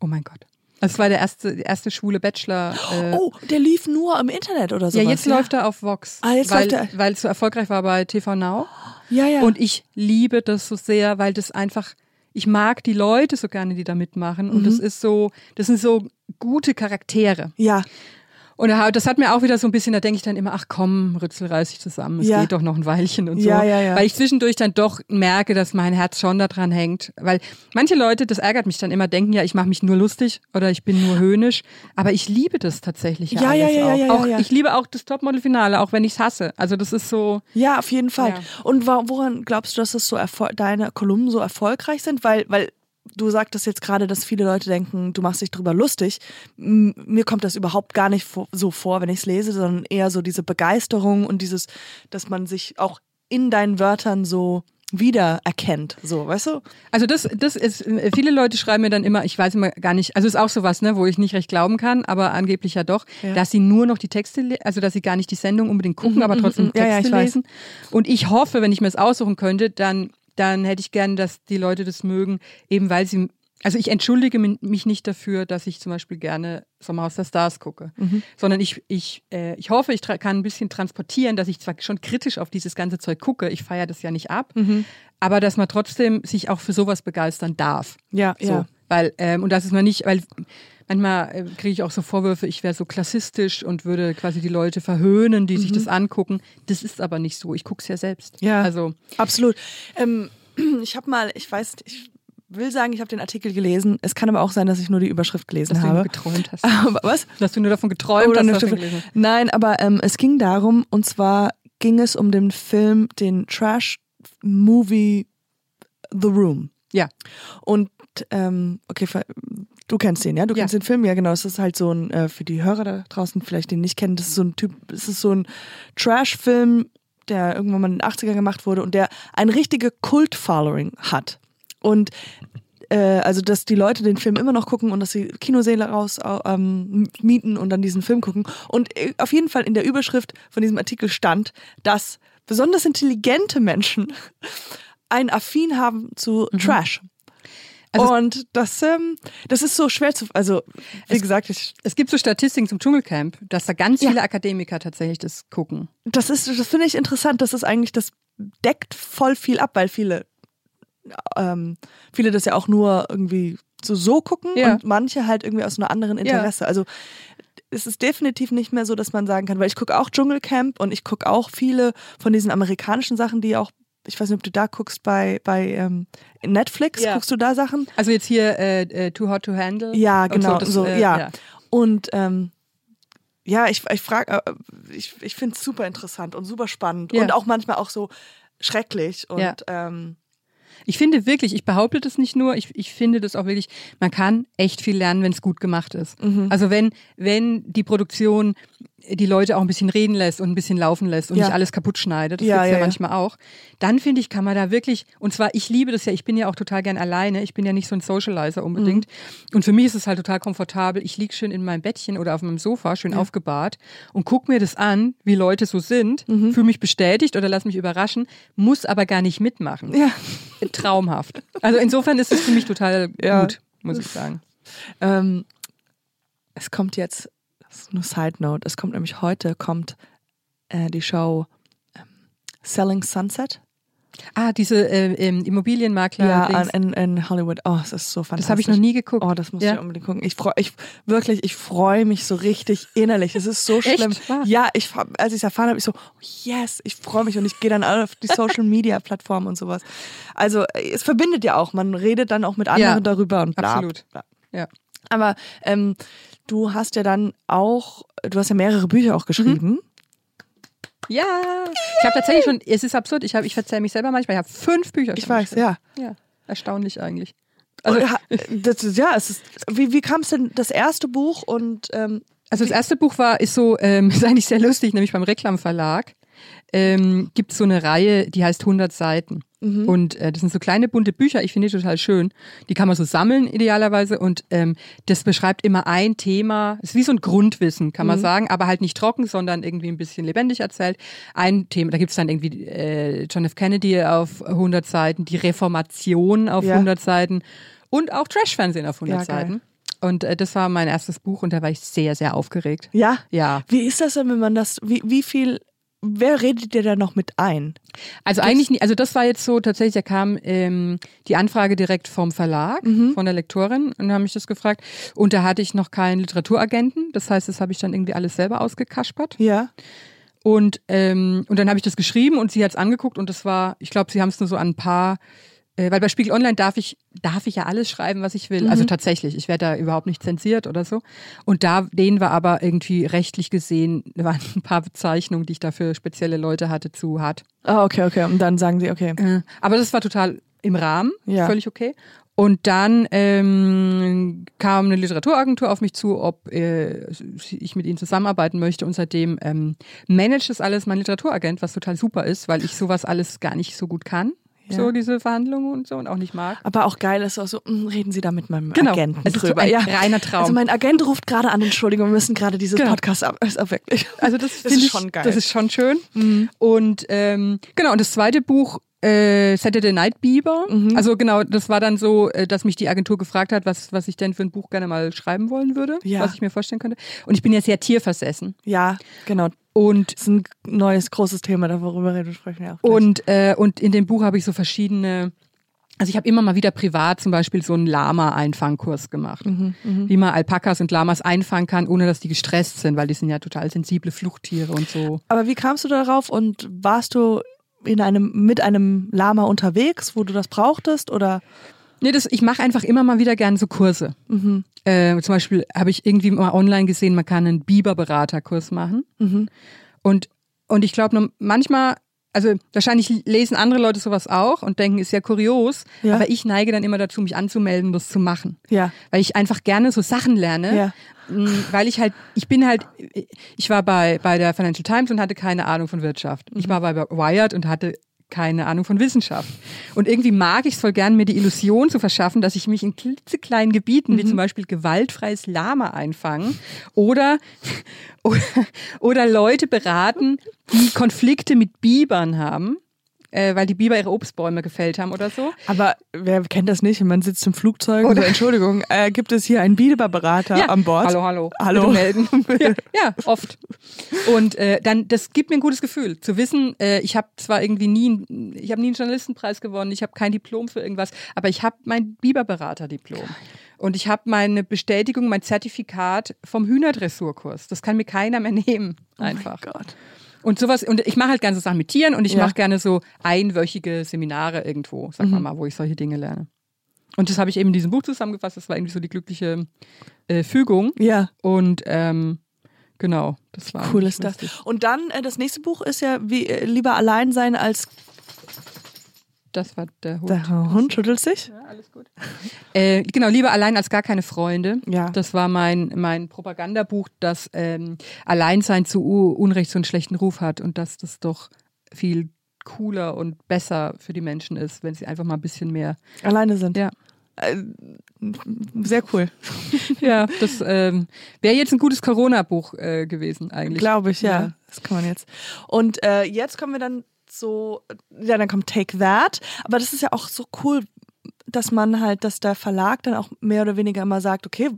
Oh mein Gott. Das war der erste, der erste schwule Bachelor. Äh, Oh, der lief nur im Internet oder sowas. ja, jetzt läuft er auf Vox. Ah, jetzt weil, läuft er- Weil es so erfolgreich war bei TV Now. Ja, ja. Und ich liebe das so sehr, weil das einfach, ich mag die Leute so gerne, die da mitmachen. Und Mhm. das ist so, das sind so gute Charaktere. ja, Und da- das hat mir auch wieder so ein bisschen, da denke ich dann immer, ach komm, Rützel, reiß dich zusammen, es Ja. geht doch noch ein Weilchen und so. Ja, ja, ja. Weil ich zwischendurch dann doch merke, dass mein Herz schon daran hängt. Weil manche Leute, das ärgert mich dann immer, denken ja, ich mache mich nur lustig oder ich bin nur höhnisch. Aber ich liebe das tatsächlich ja, Ja, ja, alles ja, auch. ja, ja, auch. Ich liebe auch das Topmodel-Finale, auch wenn ich es hasse. Also das ist so, Ja, auf jeden Fall. Und woran glaubst du, dass das so deine Kolumnen so erfolgreich sind? Weil, weil du sagtest jetzt gerade, dass viele Leute denken, du machst dich drüber lustig. Mir kommt das überhaupt gar nicht so vor, wenn ich es lese, sondern eher so diese Begeisterung und dieses, dass man sich auch in deinen Wörtern so wiedererkennt. So, weißt du? Also das, das ist, viele Leute schreiben mir dann immer, ich weiß immer gar nicht, also ist auch sowas, ne, wo ich nicht recht glauben kann, aber angeblich ja doch, Ja. dass sie nur noch die Texte, also dass sie gar nicht die Sendung unbedingt gucken, aber trotzdem mhm. Ja, ja, Texte ich weiß. lesen. Und ich hoffe, wenn ich mir es aussuchen könnte, dann, dann hätte ich gern, dass die Leute das mögen, eben weil sie Also ich entschuldige mich nicht dafür, dass ich zum Beispiel gerne Sommerhaus der Stars gucke, Mhm. sondern ich, ich, äh, ich hoffe, ich kann ein bisschen transportieren, dass ich zwar schon kritisch auf dieses ganze Zeug gucke, ich feiere das ja nicht ab, Mhm. aber dass man trotzdem sich auch für sowas begeistern darf. Ja, So, ja. weil ähm, und das ist man nicht, weil manchmal äh, kriege ich auch so Vorwürfe, ich wäre so klassistisch und würde quasi die Leute verhöhnen, die sich das angucken. Das ist aber nicht so. Ich gucke es ja selbst. Mhm. Ja. Also Absolut. Ähm, ich habe mal, ich weiß, ich will sagen, ich habe den Artikel gelesen. Es kann aber auch sein, dass ich nur die Überschrift gelesen dass du habe. nur geträumt hast. Aber was? Dass du nur davon geträumt Oder hast, dass du Staffel- gelesen hast. Nein, aber ähm, es ging darum, und zwar ging es um den Film, den Trash-Movie The Room. Ja. Und ähm, okay, du kennst den, ja? Du Ja. kennst den Film, ja genau. Es ist halt so ein, äh, für die Hörer da draußen vielleicht, den nicht kennen, das ist so ein Typ, es ist so ein Trash-Film, der irgendwann mal in den 80ern gemacht wurde und der ein richtige Kult-Following hat. Und äh, also, dass die Leute den Film immer noch gucken und dass sie Kinosäle raus au- ähm, mieten und dann diesen Film gucken. Und äh, auf jeden Fall in der Überschrift von diesem Artikel stand, dass besonders intelligente Menschen ein Affin haben zu Trash. Also- und das, ähm, das ist so schwer zu, also wie Es- gesagt, ich, Es gibt so Statistiken zum Dschungelcamp, dass da ganz Ja. viele Akademiker tatsächlich das gucken. das ist, das finde ich interessant. Das ist eigentlich, das deckt voll viel ab, weil viele, ähm, viele das ja auch nur irgendwie so so gucken Ja. und manche halt irgendwie aus einer anderen Interesse. Also es ist definitiv nicht mehr so, dass man sagen kann, weil ich gucke auch Dschungelcamp und ich gucke auch viele von diesen amerikanischen Sachen, die auch, ich weiß nicht, ob du da guckst bei, bei ähm, Netflix, Ja. guckst du da Sachen? Also jetzt hier äh, äh, Too Hot to Handle. Ja, und genau, das, so, äh, ja. Und ähm, ja, ich, ich frage, äh, ich, ich finde es super interessant und super spannend Ja. und auch manchmal auch so schrecklich und Ja. ähm, Ich finde wirklich, ich behaupte das nicht nur, ich, ich finde das auch wirklich, man kann echt viel lernen, wenn es gut gemacht ist. Mhm. Also wenn, wenn die Produktion die Leute auch ein bisschen reden lässt und ein bisschen laufen lässt und Ja. nicht alles kaputt schneidet, das Ja, gibt's ja, ja, ja. manchmal auch, dann finde ich, kann man da wirklich, und zwar, ich liebe das ja, ich bin ja auch total gern alleine, ich bin ja nicht so ein Socializer unbedingt. Mhm. Und für mich ist es halt total komfortabel. Ich liege schön in meinem Bettchen oder auf meinem Sofa, schön aufgebahrt und guck mir das an, wie Leute so sind, Mhm. fühle mich bestätigt oder lass mich überraschen, muss aber gar nicht mitmachen ja. traumhaft. Also insofern ist es für mich total Ja. gut, muss ich sagen. Ähm, es kommt jetzt, das ist nur Side Note, es kommt nämlich heute, kommt äh, die Show ähm, Selling Sunset. Ah, diese äh, ähm, Immobilienmakler. Ja, in, in Hollywood. Oh, es ist so fantastisch. das habe ich noch nie geguckt. Oh, das muss Ja. ich unbedingt gucken. Ich freue ich wirklich, ich freue mich so richtig innerlich. Es ist so schlimm. Ja, ich als ich es erfahren habe, ich so yes, ich freue mich und ich gehe dann auf die Social Media Plattformen und sowas. Also, äh, es verbindet ja auch, man redet dann auch mit anderen Ja, darüber und bla. absolut. bla. Ja. Aber ähm, du hast ja dann auch, du hast ja mehrere Bücher auch geschrieben. Ja, ich habe tatsächlich schon, es ist absurd, ich, hab, ich verzähle mich selber manchmal, ich habe fünf Bücher Ich weiß, geschrieben. ja. Ja, erstaunlich eigentlich. Also, das ja, es ist, wie, wie kam es denn das erste Buch und ähm, Also das erste Buch war, ist so, ähm, ist eigentlich sehr lustig, nämlich beim Reklamverlag ähm, gibt es so eine Reihe, die heißt 100 Seiten. Mhm. Und äh, das sind so kleine bunte Bücher, ich finde die total schön. Die kann man so sammeln idealerweise und ähm, das beschreibt immer ein Thema, ist wie so ein Grundwissen, kann Mhm. man sagen, aber halt nicht trocken, sondern irgendwie ein bisschen lebendig erzählt. Ein Thema, da gibt es dann irgendwie äh, John F. Kennedy auf 100 Seiten, die Reformation auf Ja. 100 Seiten und auch Trashfernsehen auf 100 Ja. Seiten. Und äh, das war mein erstes Buch und da war ich sehr, sehr aufgeregt. ja, Ja. Wie ist das denn, wenn man das, wie, wie viel, wer redet dir da noch mit ein? Also eigentlich nie, also das war jetzt so, tatsächlich, da kam ähm, die Anfrage direkt vom Verlag, Mhm. von der Lektorin und haben mich das gefragt. Und da hatte ich noch keinen Literaturagenten. Das heißt, das habe ich dann irgendwie alles selber ausgekaspert. Ja. Und, ähm, und dann habe ich das geschrieben und sie hat es angeguckt und das war, ich glaube, sie haben es nur so an ein paar, weil bei Spiegel Online darf ich, darf ich ja alles schreiben, was ich will. Mhm. Also tatsächlich, ich werde da überhaupt nicht zensiert oder so. Und da, denen war aber irgendwie rechtlich gesehen, waren ein paar Bezeichnungen, die ich da für spezielle Leute hatte, zu hart. Ah, okay, okay. Und dann sagen sie, okay. Äh, Aber das war total im Rahmen, Ja. völlig okay. Und dann ähm, kam eine Literaturagentur auf mich zu, ob äh, ich mit ihnen zusammenarbeiten möchte. Und seitdem ähm, managt das alles mein Literaturagent, was total super ist, weil ich sowas alles gar nicht so gut kann. Ja. So diese Verhandlungen und so und auch nicht mag. Aber auch geil ist auch so, mh, reden Sie da mit meinem Genau. Agenten Es ist so drüber. ein ja. reiner Traum. Also mein Agent ruft gerade an, Entschuldigung, wir müssen gerade dieses Genau. Podcast ab. Ist auch wirklich. Also das, Das finde ist ich, schon geil. Das ist schon schön. Und ähm, genau, und das zweite Buch äh, Saturday Night Bieber. Also genau, das war dann so, äh, dass mich die Agentur gefragt hat, was, was ich denn für ein Buch gerne mal schreiben wollen würde, Ja. was ich mir vorstellen könnte. Und ich bin ja sehr tierversessen. Ja, genau. Und Das ist ein neues, großes Thema, worüber wir sprechen wir auch. gleich. Und, äh, und in dem Buch habe ich so verschiedene, also ich habe immer mal wieder privat zum Beispiel so einen Lama-Einfangkurs gemacht, wie man Alpakas und Lamas einfangen kann, ohne dass die gestresst sind, weil die sind ja total sensible Fluchttiere und so. Aber wie kamst du darauf und warst du in einem, mit einem Lama unterwegs, wo du das brauchtest? Oder Nee, das, ich mache einfach immer mal wieder gerne so Kurse. Äh, zum Beispiel habe ich irgendwie mal online gesehen, man kann einen Biber-Beraterkurs machen. Und, und ich glaube, manchmal, also wahrscheinlich lesen andere Leute sowas auch und denken, ist ja kurios, Ja. aber ich neige dann immer dazu, mich anzumelden, das zu machen. Ja. Weil ich einfach gerne so Sachen lerne. Ja. Weil ich halt, ich bin halt, ich war bei, bei der Financial Times und hatte keine Ahnung von Wirtschaft. Ich war bei Wired und hatte keine Ahnung von Wissenschaft. Und irgendwie mag ich es voll gern, mir die Illusion zu verschaffen, dass ich mich in klitzekleinen Gebieten, wie zum Beispiel gewaltfreies Lama einfangen oder, oder, oder Leute beraten, die Konflikte mit Bibern haben, äh, weil die Biber ihre Obstbäume gefällt haben oder so. Aber wer kennt das nicht? Man sitzt im Flugzeug und so, Entschuldigung, äh, gibt es hier einen Biber-Berater an Bord? Hallo, hallo. Hallo. Melden. ja, ja, oft. Und äh, dann, das gibt mir ein gutes Gefühl, zu wissen, äh, ich habe zwar irgendwie nie, einen- ich habe nie einen Journalistenpreis gewonnen, ich habe kein Diplom für irgendwas, aber ich habe mein Biberberater-Diplom. Und ich habe meine Bestätigung, mein Zertifikat vom Hühnerdressurkurs. Das kann mir keiner mehr nehmen. Einfach. Oh Gott. Und sowas, und ich mache halt gerne so Sachen mit Tieren und ich Ja. mache gerne so einwöchige Seminare irgendwo, sag Mhm. mal wo ich solche Dinge lerne. Und das habe ich eben in diesem Buch zusammengefasst, das war irgendwie so die glückliche äh, Fügung. Ja, Und ähm, genau, das war cool ist das. Und dann, äh, das nächste Buch ist ja wie äh, lieber allein sein als Das war der Hund. der Hund schüttelt sich. Ja, alles gut. Äh, genau, lieber allein als gar keine Freunde. Ja. Das war mein, mein Propagandabuch, dass ähm, Alleinsein zu Unrecht so einen schlechten Ruf hat und dass das doch viel cooler und besser für die Menschen ist, wenn sie einfach mal ein bisschen mehr. Alleine sind. Ja. Äh, sehr cool. Ja, das ähm, wäre jetzt ein gutes Corona-Buch äh, gewesen eigentlich. Glaube ich, ja. Ja. Das kann man jetzt. Und äh, jetzt kommen wir dann so, ja, dann kommt Take That. Aber das ist ja auch so cool, dass man halt, dass der Verlag dann auch mehr oder weniger immer sagt, okay,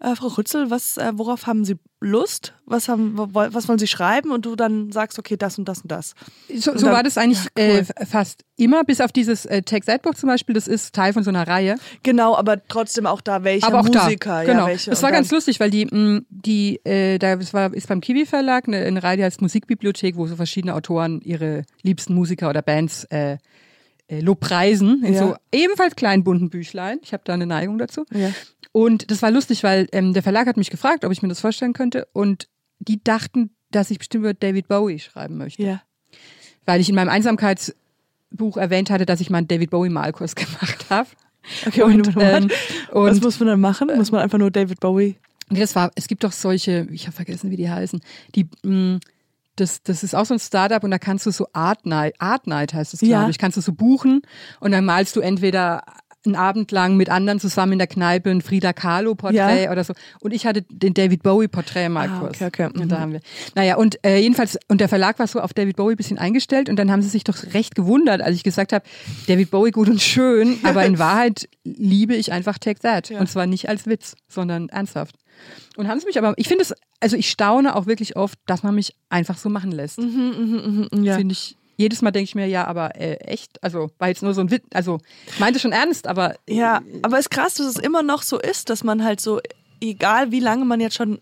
äh, Frau Rützel, was, äh, worauf haben Sie Lust? Was, haben, was wollen Sie schreiben? Und du dann sagst, okay, das und das und das. So, Und so dann- war das eigentlich ja, cool. äh, fast immer, bis auf dieses äh, Take-That-Buch zum Beispiel. Das ist Teil von so einer Reihe. Genau, aber trotzdem auch da welcher aber auch Musiker. da, genau. Ja, welche. das war ganz lustig, weil die, mh, die, äh, da war, ist beim Kiwi Verlag eine, eine Reihe, die heißt Musikbibliothek, wo so verschiedene Autoren ihre liebsten Musiker oder Bands äh, äh, lobpreisen in Ja. so ebenfalls kleinen bunten Büchlein. Ich habe da eine Neigung dazu. Ja. Und das war lustig, weil ähm, der Verlag hat mich gefragt, ob ich mir das vorstellen könnte. Und die dachten, dass ich bestimmt über David Bowie schreiben möchte. Ja. Weil ich in meinem Einsamkeitsbuch erwähnt hatte, dass ich mal einen David Bowie-Malkurs gemacht habe. Okay, Und, und, ähm, was und muss man dann machen? Muss man einfach nur David Bowie. Nee, das war, es gibt doch solche, ich habe vergessen, wie die heißen, die, mh, das, das ist auch so ein Startup und da kannst du so Art Night, Art Night heißt es, glaube Ja. ich, kannst du so buchen und dann malst du entweder einen Abend lang mit anderen zusammen in der Kneipe ein Frida Kahlo Porträt Ja. oder so. Und ich hatte den David Bowie Porträt mal Ah, kurz. okay, okay, mhm. Und da haben wir. Naja, und äh, jedenfalls, und der Verlag war so auf David Bowie ein bisschen eingestellt und dann haben sie sich doch recht gewundert, als ich gesagt habe, David Bowie gut und schön, aber in Wahrheit liebe ich einfach Take That. Ja. Und zwar nicht als Witz, sondern ernsthaft. Und haben sie mich aber, ich finde es, also ich staune auch wirklich oft, dass man mich einfach so machen lässt. Mhm, Ja. Finde ich, jedes Mal denke ich mir, ja, aber äh, echt, also war jetzt nur so ein Witz, also ich meinte schon ernst, aber Ja, aber es ist krass, dass es immer noch so ist, dass man halt so, egal wie lange man jetzt schon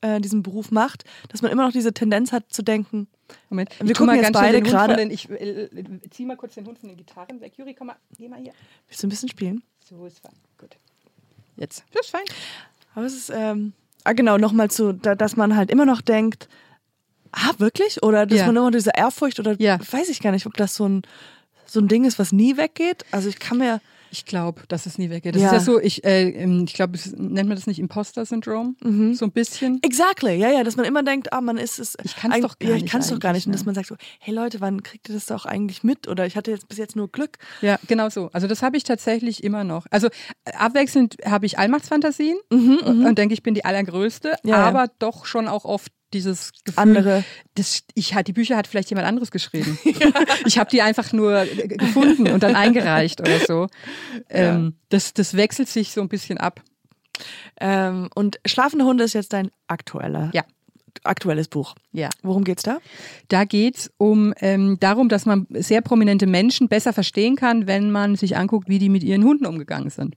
äh, diesen Beruf macht, dass man immer noch diese Tendenz hat zu denken, Moment, Wir gucken mal jetzt ganz beide gerade- den, ich äh, äh, zieh mal kurz den Hund von den Gitarren weg. Juri, komm mal, geh mal hier. willst du ein bisschen spielen? So ist fein, gut. Jetzt, das ist fein. Aber es ist, ähm, ah genau, nochmal zu, da, dass man halt immer noch denkt, ah, wirklich? Oder dass Ja. man immer diese Ehrfurcht oder Ja. weiß ich gar nicht, ob das so ein, so ein Ding ist, was nie weggeht. Also ich kann mir, Ich glaube, dass es nie weggeht. Das Ja. ist ja so, ich, äh, ähm, ich glaube, es- nennt man das nicht Imposter-Syndrom? Mhm. So ein bisschen. exactly, ja, ja, dass man immer denkt, ah, man ist es. Ich kann's eig- doch gar ja, ich nicht kann's doch gar nicht. Und eigentlich, dass man sagt so, hey Leute, wann kriegt ihr das doch eigentlich mit? Oder ich hatte jetzt bis jetzt nur Glück. Ja, genau so. Also das habe ich tatsächlich immer noch. Also äh, abwechselnd habe ich Allmachtsfantasien und denke, ich bin die Allergrößte, ja. aber doch schon auch oft dieses Gefühl. Andere. Das, ich, hat- die Bücher hat vielleicht jemand anderes geschrieben. Ich habe die einfach nur äh, gefunden und dann eingereicht oder so. Ähm, das, das wechselt sich so ein bisschen ab. Ähm, und Schlafende Hunde ist jetzt dein aktueller, Ja. Aktuelles Buch. Ja. Worum geht's da? Da geht's um ähm, darum, dass man sehr prominente Menschen besser verstehen kann, wenn man sich anguckt, wie die mit ihren Hunden umgegangen sind.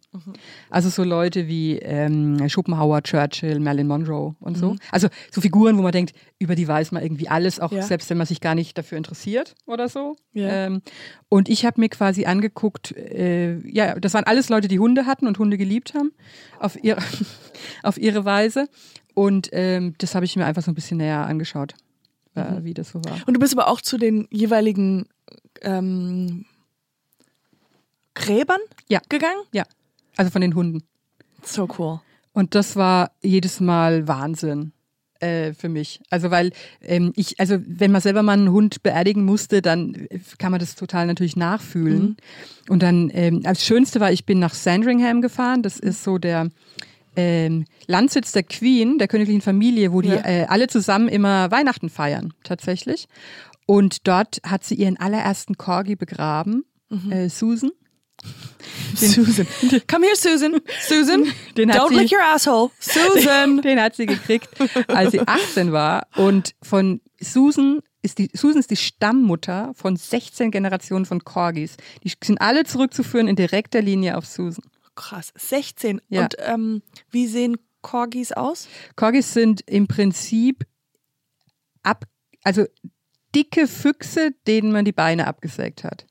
Also so Leute wie ähm, Schopenhauer, Churchill, Marilyn Monroe und so. Also so Figuren, wo man denkt, über die weiß man irgendwie alles, auch Ja. selbst wenn man sich gar nicht dafür interessiert oder so. Ja. Ähm, und ich habe mir quasi angeguckt, äh, ja, das waren alles Leute, die Hunde hatten und Hunde geliebt haben, auf ihre, auf ihre Weise. Und ähm, das habe ich mir einfach so ein bisschen näher angeschaut, äh, wie das so war. Und du bist aber auch zu den jeweiligen ähm, Gräbern Ja. gegangen? Ja, also von den Hunden. So cool. Und das war jedes Mal Wahnsinn äh, für mich. Also weil ähm, ich, also wenn man selber mal einen Hund beerdigen musste, dann kann man das total natürlich nachfühlen. Und dann, ähm, das Schönste war, ich bin nach Sandringham gefahren. Das ist so der ähm, Landsitz der Queen, der königlichen Familie, wo die Ja. äh, alle zusammen immer Weihnachten feiern, tatsächlich. Und dort hat sie ihren allerersten Corgi begraben, äh, Susan. Susan. Come here, Susan. Susan. Den Don't sie- lick your asshole. Susan. Den hat sie gekriegt, als sie 18 war. Und von Susan ist die, Susan ist die Stammmutter von 16 Generationen von Corgis. Die sind alle zurückzuführen in direkter Linie auf Susan. Krass. 16. Ja. Und ähm, wie sehen Corgis aus? Corgis sind im Prinzip ab, also dicke Füchse, denen man die Beine abgesägt hat.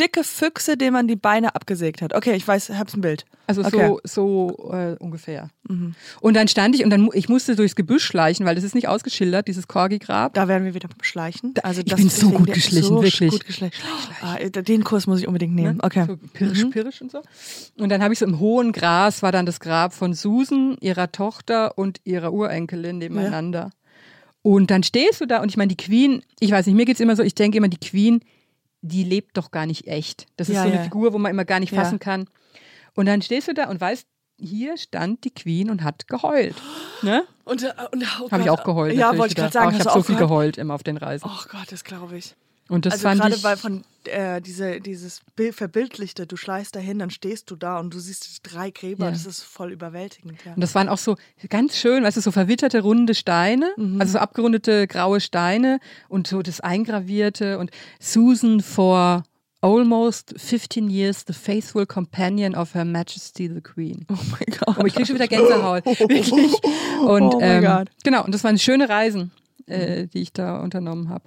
Dicke Füchse, denen man die Beine abgesägt hat. Okay, ich weiß, hab's ein Bild. Also Okay. Mhm. so, so äh, ungefähr. Und dann stand ich und dann ich musste durchs Gebüsch schleichen, weil das ist nicht ausgeschildert, dieses Corgi-Grab. Da werden wir wieder Schleichen. Also ich das bin so gut geschlichen, so wirklich. Gut geschlichen. Ah, den Kurs muss ich unbedingt nehmen. Okay. So pirsch, pirsch und so. Und dann habe ich so im hohen Gras war dann das Grab von Susan, ihrer Tochter und ihrer Urenkelin nebeneinander. Und dann stehst du da und ich meine, die Queen, ich weiß nicht, mir geht's immer so, ich denke immer, die Queen, die lebt doch gar nicht echt. Das ist Ja, so eine ja. Figur, wo man immer gar nicht Ja. fassen kann. Und dann stehst du da und weißt, hier stand die Queen und hat geheult. Ne? Und, äh, und oh Habe ich auch geheult. Ja, wollte ich gerade sagen. Oh, ich habe so viel geheult? geheult immer auf den Reisen. Oh Gott, das glaube ich. Und das also fand gerade ich. weil von äh, diese, dieses Bild, Verbildlichte, du schleißt dahin, dann stehst du da und du siehst drei Gräber, Ja. das ist voll überwältigend. Ja. Und das waren auch so ganz schön, weißt du, so verwitterte runde Steine, Mhm. also so abgerundete graue Steine und so das Eingravierte und Susan for almost 15 years the faithful companion of Her Majesty the Queen. Oh mein Gott. Oh, ich krieg schon wieder Gänsehaut, wirklich. Und Oh mein ähm, Gott. genau, und das waren schöne Reisen, äh, die ich da unternommen habe.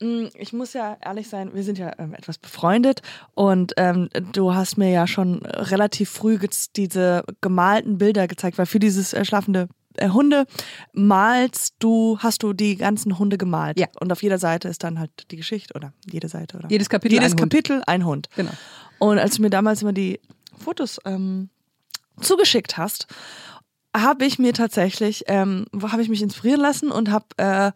Mm, Ich muss ja ehrlich sein, wir sind ja ähm, etwas befreundet und ähm, du hast mir ja schon relativ früh diese gemalten Bilder gezeigt, weil für dieses äh, schlafende äh, Hunde malst du, hast du die ganzen Hunde gemalt. Ja. Und auf jeder Seite ist dann halt die Geschichte oder jede Seite oder Jedes Kapitel jedes ein Hund. Kapitel ein Hund. Genau. Und als du mir damals immer die Fotos ähm, zugeschickt hast, habe ich mir tatsächlich, ähm, habe ich mich inspirieren lassen und habe äh,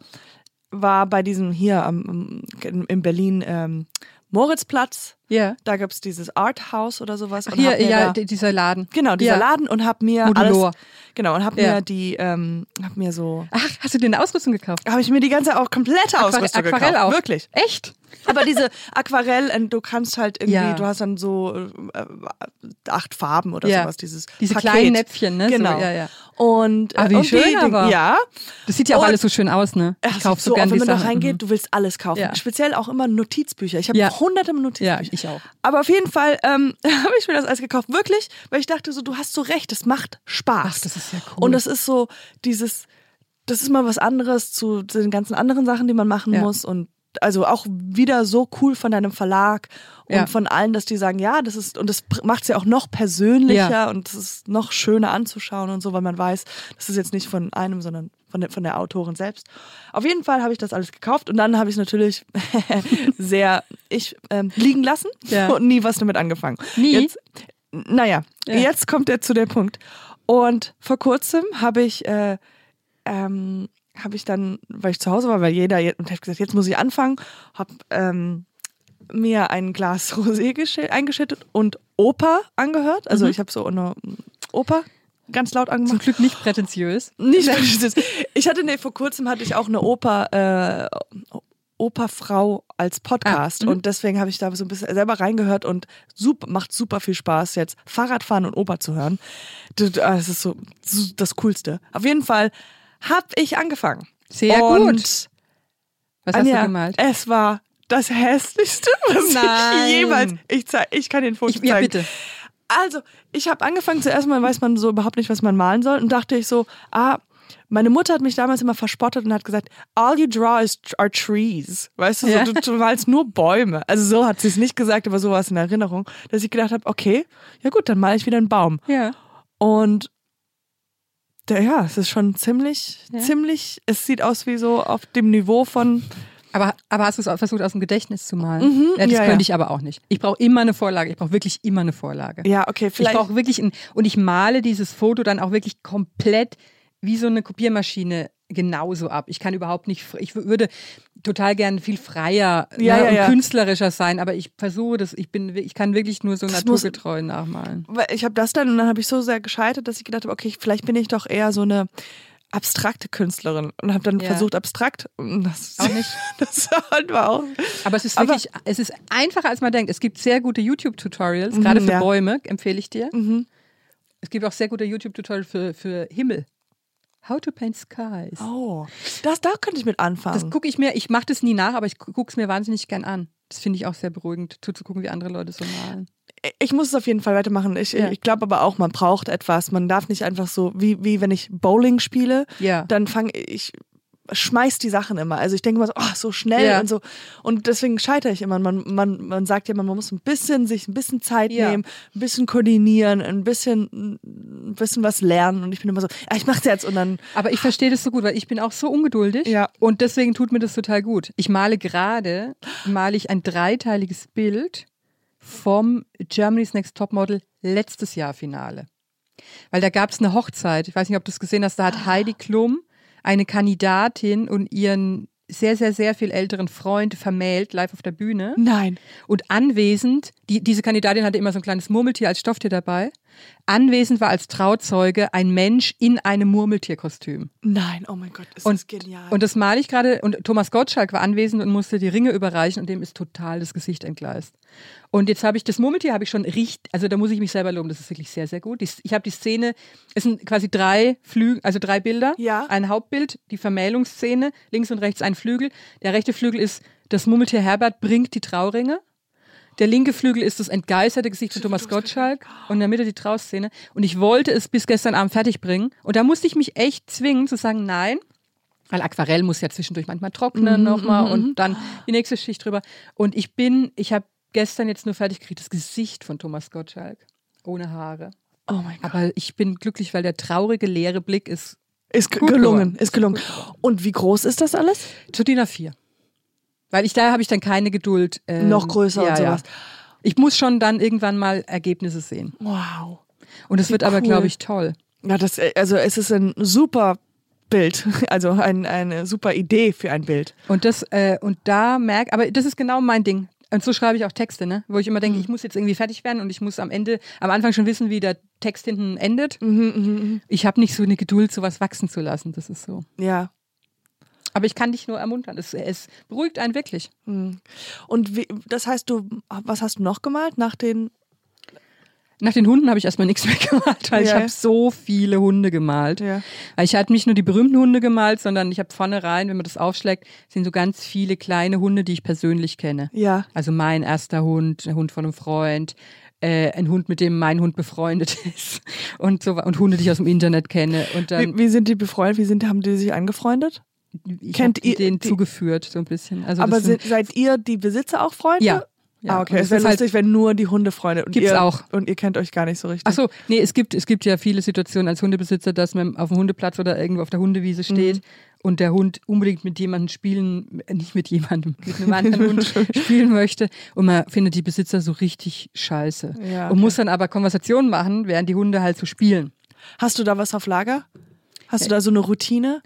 war bei diesem hier am, in Berlin ähm, Moritzplatz. Ja. Da gab's dieses Art House oder sowas. und Hier, hab ja, da, dieser Laden. genau dieser ja. Laden und habe mir Modulor. alles genau und habe Ja. mir die ähm, habe mir so Ach, hast du dir eine Ausrüstung gekauft? habe ich mir die ganze auch komplette Ausrüstung Aquarell gekauft. auch. Wirklich. Echt? Aber diese Aquarell, und du kannst halt irgendwie, Ja. du hast dann so äh, acht Farben oder Ja. sowas, dieses Diese Paket. kleinen Näpfchen, ne? Genau. So, ja, ja. Und, Ah, äh, wie und schön die, aber. Ja. Das sieht ja auch Und- alles so schön aus, ne? Ja, Ich kaufe so so gern die wenn man da reingeht, Mhm. du willst alles kaufen. Ja. Speziell auch immer Notizbücher. Ich habe Ja. hunderte Notizbücher. Ich auch. Aber auf jeden Fall ähm, habe ich mir das alles gekauft. Wirklich, weil ich dachte so, du hast so recht, es macht Spaß. Ach, das ist ja cool. Und das ist so dieses, das ist mal was anderes zu den ganzen anderen Sachen, die man machen Ja. muss. Und also auch wieder so cool von deinem Verlag und Ja. von allen, dass die sagen, ja, das ist, und das macht es ja auch noch persönlicher Ja. und es ist noch schöner anzuschauen und so, weil man weiß, das ist jetzt nicht von einem, sondern von der, von der Autorin selbst. Auf jeden Fall habe ich das alles gekauft und dann habe ich es natürlich sehr ich ähm, liegen lassen Ja. und nie was damit angefangen. Nie? Jetzt, naja, Ja. jetzt kommt er zu der Punkt. Und vor kurzem habe ich, äh, ähm, habe ich dann, weil ich zu Hause war, weil jeder, und habe gesagt, jetzt muss ich anfangen, habe ähm, mir ein Glas Rosé eingeschüttet und Oper angehört. Also ich habe so eine Oper ganz laut Zum angemacht. Glück nicht prätentiös. Nicht dieses. Ich hatte, nee, vor kurzem hatte ich auch eine Oper, äh, Operfrau als Podcast Ah, mhm. und deswegen habe ich da so ein bisschen selber reingehört und super, macht super viel Spaß jetzt Fahrradfahren und Oper zu hören. Das das ist so das Coolste. Auf jeden Fall habe ich angefangen. Sehr und gut. Was hast Anja, du gemalt? Es war das hässlichste, was Nein. ich jemals. Ich, zeig, ich kann den Foto Ich, ja, zeigen. bitte. Also, ich habe angefangen, zuerst mal weiß man so überhaupt nicht, was man malen soll. Und dachte ich so, ah, meine Mutter hat mich damals immer verspottet und hat gesagt, all you draw is, are trees. Weißt du, Ja. so, du, du malst nur Bäume. Also so hat sie es nicht gesagt, aber so war es in Erinnerung, dass ich gedacht habe, okay, ja gut, dann male ich wieder einen Baum. Ja. Und der, ja, es ist schon ziemlich, Ja. ziemlich, es sieht aus wie so auf dem Niveau von, Aber, aber hast du es auch versucht, aus dem Gedächtnis zu malen? Mhm, ja, das ja, könnte ja. ich aber auch nicht. Ich brauche immer eine Vorlage. Ich brauche wirklich immer eine Vorlage. ja, okay, ich vielleicht. brauche wirklich ein, und ich male dieses Foto dann auch wirklich komplett wie so eine Kopiermaschine genauso ab. Ich kann überhaupt nicht, ich würde total gern viel freier Ja, ne, ja, und ja. künstlerischer sein, aber ich versuche das, ich bin, ich kann wirklich nur so Das muss- naturgetreu nachmalen. Weil ich habe das dann und dann habe ich so sehr gescheitert, dass ich gedacht habe, okay, vielleicht bin ich doch eher so eine abstrakte Künstlerin und habe dann Ja. versucht abstrakt das Auch nicht. das war auch Aber es ist Aber- wirklich, es ist einfacher als man denkt. Es gibt sehr gute YouTube-Tutorials, gerade für ja. Bäume, empfehle ich dir. mhm. Es gibt auch sehr gute YouTube-Tutorials für, für Himmel. How to paint skies. oh das da könnte ich mit anfangen Das gucke ich mir, ich mache das nie nach, aber ich gucke es mir wahnsinnig gern an. Das finde ich auch sehr beruhigend, zuzugucken, wie andere Leute so malen. Ich muss es auf jeden Fall weitermachen ich, Ja. ich glaube aber auch man braucht etwas man darf nicht einfach so wie wie wenn ich Bowling spiele Ja. dann fange ich schmeiß die Sachen immer. Also ich denke mal so, oh, so schnell Ja. und so. Und deswegen scheitere ich immer. Man, man, man sagt ja, man muss ein bisschen sich ein bisschen Zeit Ja. nehmen, ein bisschen koordinieren, ein bisschen, ein bisschen was lernen. Und ich bin immer so, ja, ich mach's jetzt und dann. Aber ich verstehe das so gut, weil ich bin auch so ungeduldig Ja. und deswegen tut mir das total gut. Ich male gerade, male ich ein dreiteiliges Bild vom Germany's Next Topmodel letztes Jahr Finale. Weil da gab es eine Hochzeit, ich weiß nicht, ob du es gesehen hast, da hat Heidi Klum eine Kandidatin und ihren sehr, sehr, sehr viel älteren Freund vermählt, live auf der Bühne. Nein. Und anwesend, die, diese Kandidatin hatte immer so ein kleines Murmeltier als Stofftier dabei. Anwesend war als Trauzeuge ein Mensch in einem Murmeltierkostüm. Nein, oh mein Gott, ist Und, das genial. und das male ich gerade. Und Thomas Gottschalk war anwesend und musste die Ringe überreichen und dem ist total das Gesicht entgleist. Und jetzt habe ich das Murmeltier, habe ich schon richtig, also da muss ich mich selber loben, das ist wirklich sehr, sehr gut. Ich habe die Szene, es sind quasi drei Flügel, also drei Bilder. Ja. Ein Hauptbild, die Vermählungsszene, links und rechts ein Flügel. Der rechte Flügel ist, das Murmeltier Herbert bringt die Trauringe. Der linke Flügel ist das entgeisterte Gesicht von Thomas Gottschalk und in der Mitte die Trauszene. Und ich wollte es bis gestern Abend fertig bringen. Und da musste ich mich echt zwingen zu sagen, nein, weil Aquarell muss ja zwischendurch manchmal trocknen nochmal und dann die nächste Schicht drüber. Und ich bin, ich habe gestern jetzt nur fertig gekriegt, das Gesicht von Thomas Gottschalk. Ohne Haare. oh mein Gott. Aber ich bin glücklich, weil der traurige, leere Blick ist Ist gelungen, geworden. ist gelungen. Und wie groß ist das alles? zu DIN A4. Weil ich, da habe ich dann keine Geduld. ähm, Noch größer und sowas. Ich muss schon dann irgendwann mal Ergebnisse sehen. Wow. Und es wird aber, cool. glaube ich, toll. Ja, das, also es ist ein super Bild, also ein, eine super Idee für ein Bild. Und das, äh, und da merk, aber das ist genau mein Ding. Und so schreibe ich auch Texte, ne? Wo ich immer Mhm. denke, ich muss jetzt irgendwie fertig werden und ich muss am Ende, am Anfang schon wissen, wie der Text hinten endet. Mhm, Ich habe nicht so eine Geduld, sowas wachsen zu lassen. Das ist so. Ja. Aber ich kann dich nur ermuntern. Es, es beruhigt einen wirklich. Und wie, das heißt, du, was hast du noch gemalt nach den? Nach den Hunden habe ich erstmal nichts mehr gemalt, weil ich Ja. habe so viele Hunde gemalt. Ja. Weil ich habe nicht nur die berühmten Hunde gemalt, sondern ich habe vorne rein, wenn man das aufschlägt, sind so ganz viele kleine Hunde, die ich persönlich kenne. Ja. Also mein erster Hund, ein Hund von einem Freund, äh, ein Hund, mit dem mein Hund befreundet ist und so und Hunde, die ich aus dem Internet kenne. Und dann Wie, wie sind die befreundet? Wie sind, haben die sich angefreundet? ich kennt ihr denen die- zugeführt so ein bisschen. Also Aber sind, seid ihr die Besitzer auch Freunde? Ja. Ja, ah, okay. und Es wäre halt- lustig, wenn nur die Hunde Freunde und Gibt's ihr auch. und ihr kennt euch gar nicht so richtig. Ach so, nee, es gibt, es gibt ja viele Situationen als Hundebesitzer, dass man auf dem Hundeplatz oder irgendwo auf der Hundewiese steht Mhm. und der Hund unbedingt mit jemandem spielen, äh, nicht mit jemandem, mit einem anderen Hund spielen möchte und man findet die Besitzer so richtig scheiße. Ja, Und okay. muss dann aber Konversationen machen, während die Hunde halt so spielen. Hast du da was auf Lager? Hast Äh. du da so eine Routine?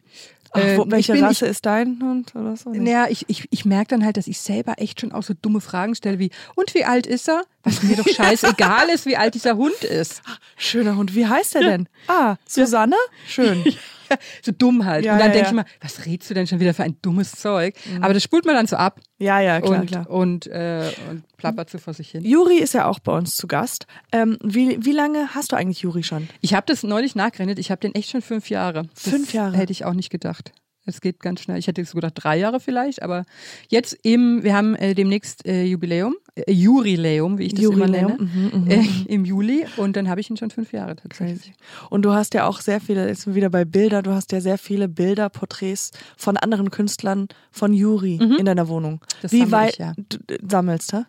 Ach, wo, ich welche bin- Rasse ist dein Hund oder so? Naja, ich, ich, ich merke dann halt, dass ich selber echt schon auch so dumme Fragen stelle wie, und wie alt ist er? Was mir doch scheißegal ist, wie alt dieser Hund ist. Schöner Hund. Wie heißt der denn? Ah, Susanne? Schön. so dumm halt. Ja, und dann ja, denke ja. ich mal, was redst du denn schon wieder für ein dummes Zeug? Aber das spult man dann so ab Ja, ja, klar, und, klar. Und, äh, und plappert so vor sich hin. Juri ist ja auch bei uns zu Gast. Ähm, wie, wie lange hast du eigentlich Juri schon? Ich habe das neulich nachgerechnet, ich habe den echt schon fünf Jahre. Das Fünf Jahre? Hätte ich auch nicht gedacht. Es geht ganz schnell. Ich hätte so gedacht, drei Jahre vielleicht, aber jetzt im, wir haben äh, demnächst äh, Jubiläum, äh, Juriläum, wie ich das Juriläum, immer nenne, mhm, mhm. äh, im Juli und dann habe ich ihn schon fünf Jahre tatsächlich. Crazy. Und du hast ja auch sehr viele, jetzt sind wir wieder bei Bilder, du hast ja sehr viele Bilder, Porträts von anderen Künstlern von Juri in deiner Wohnung. Mhm. Das wie weit ich, ja. du du sammelst, hä?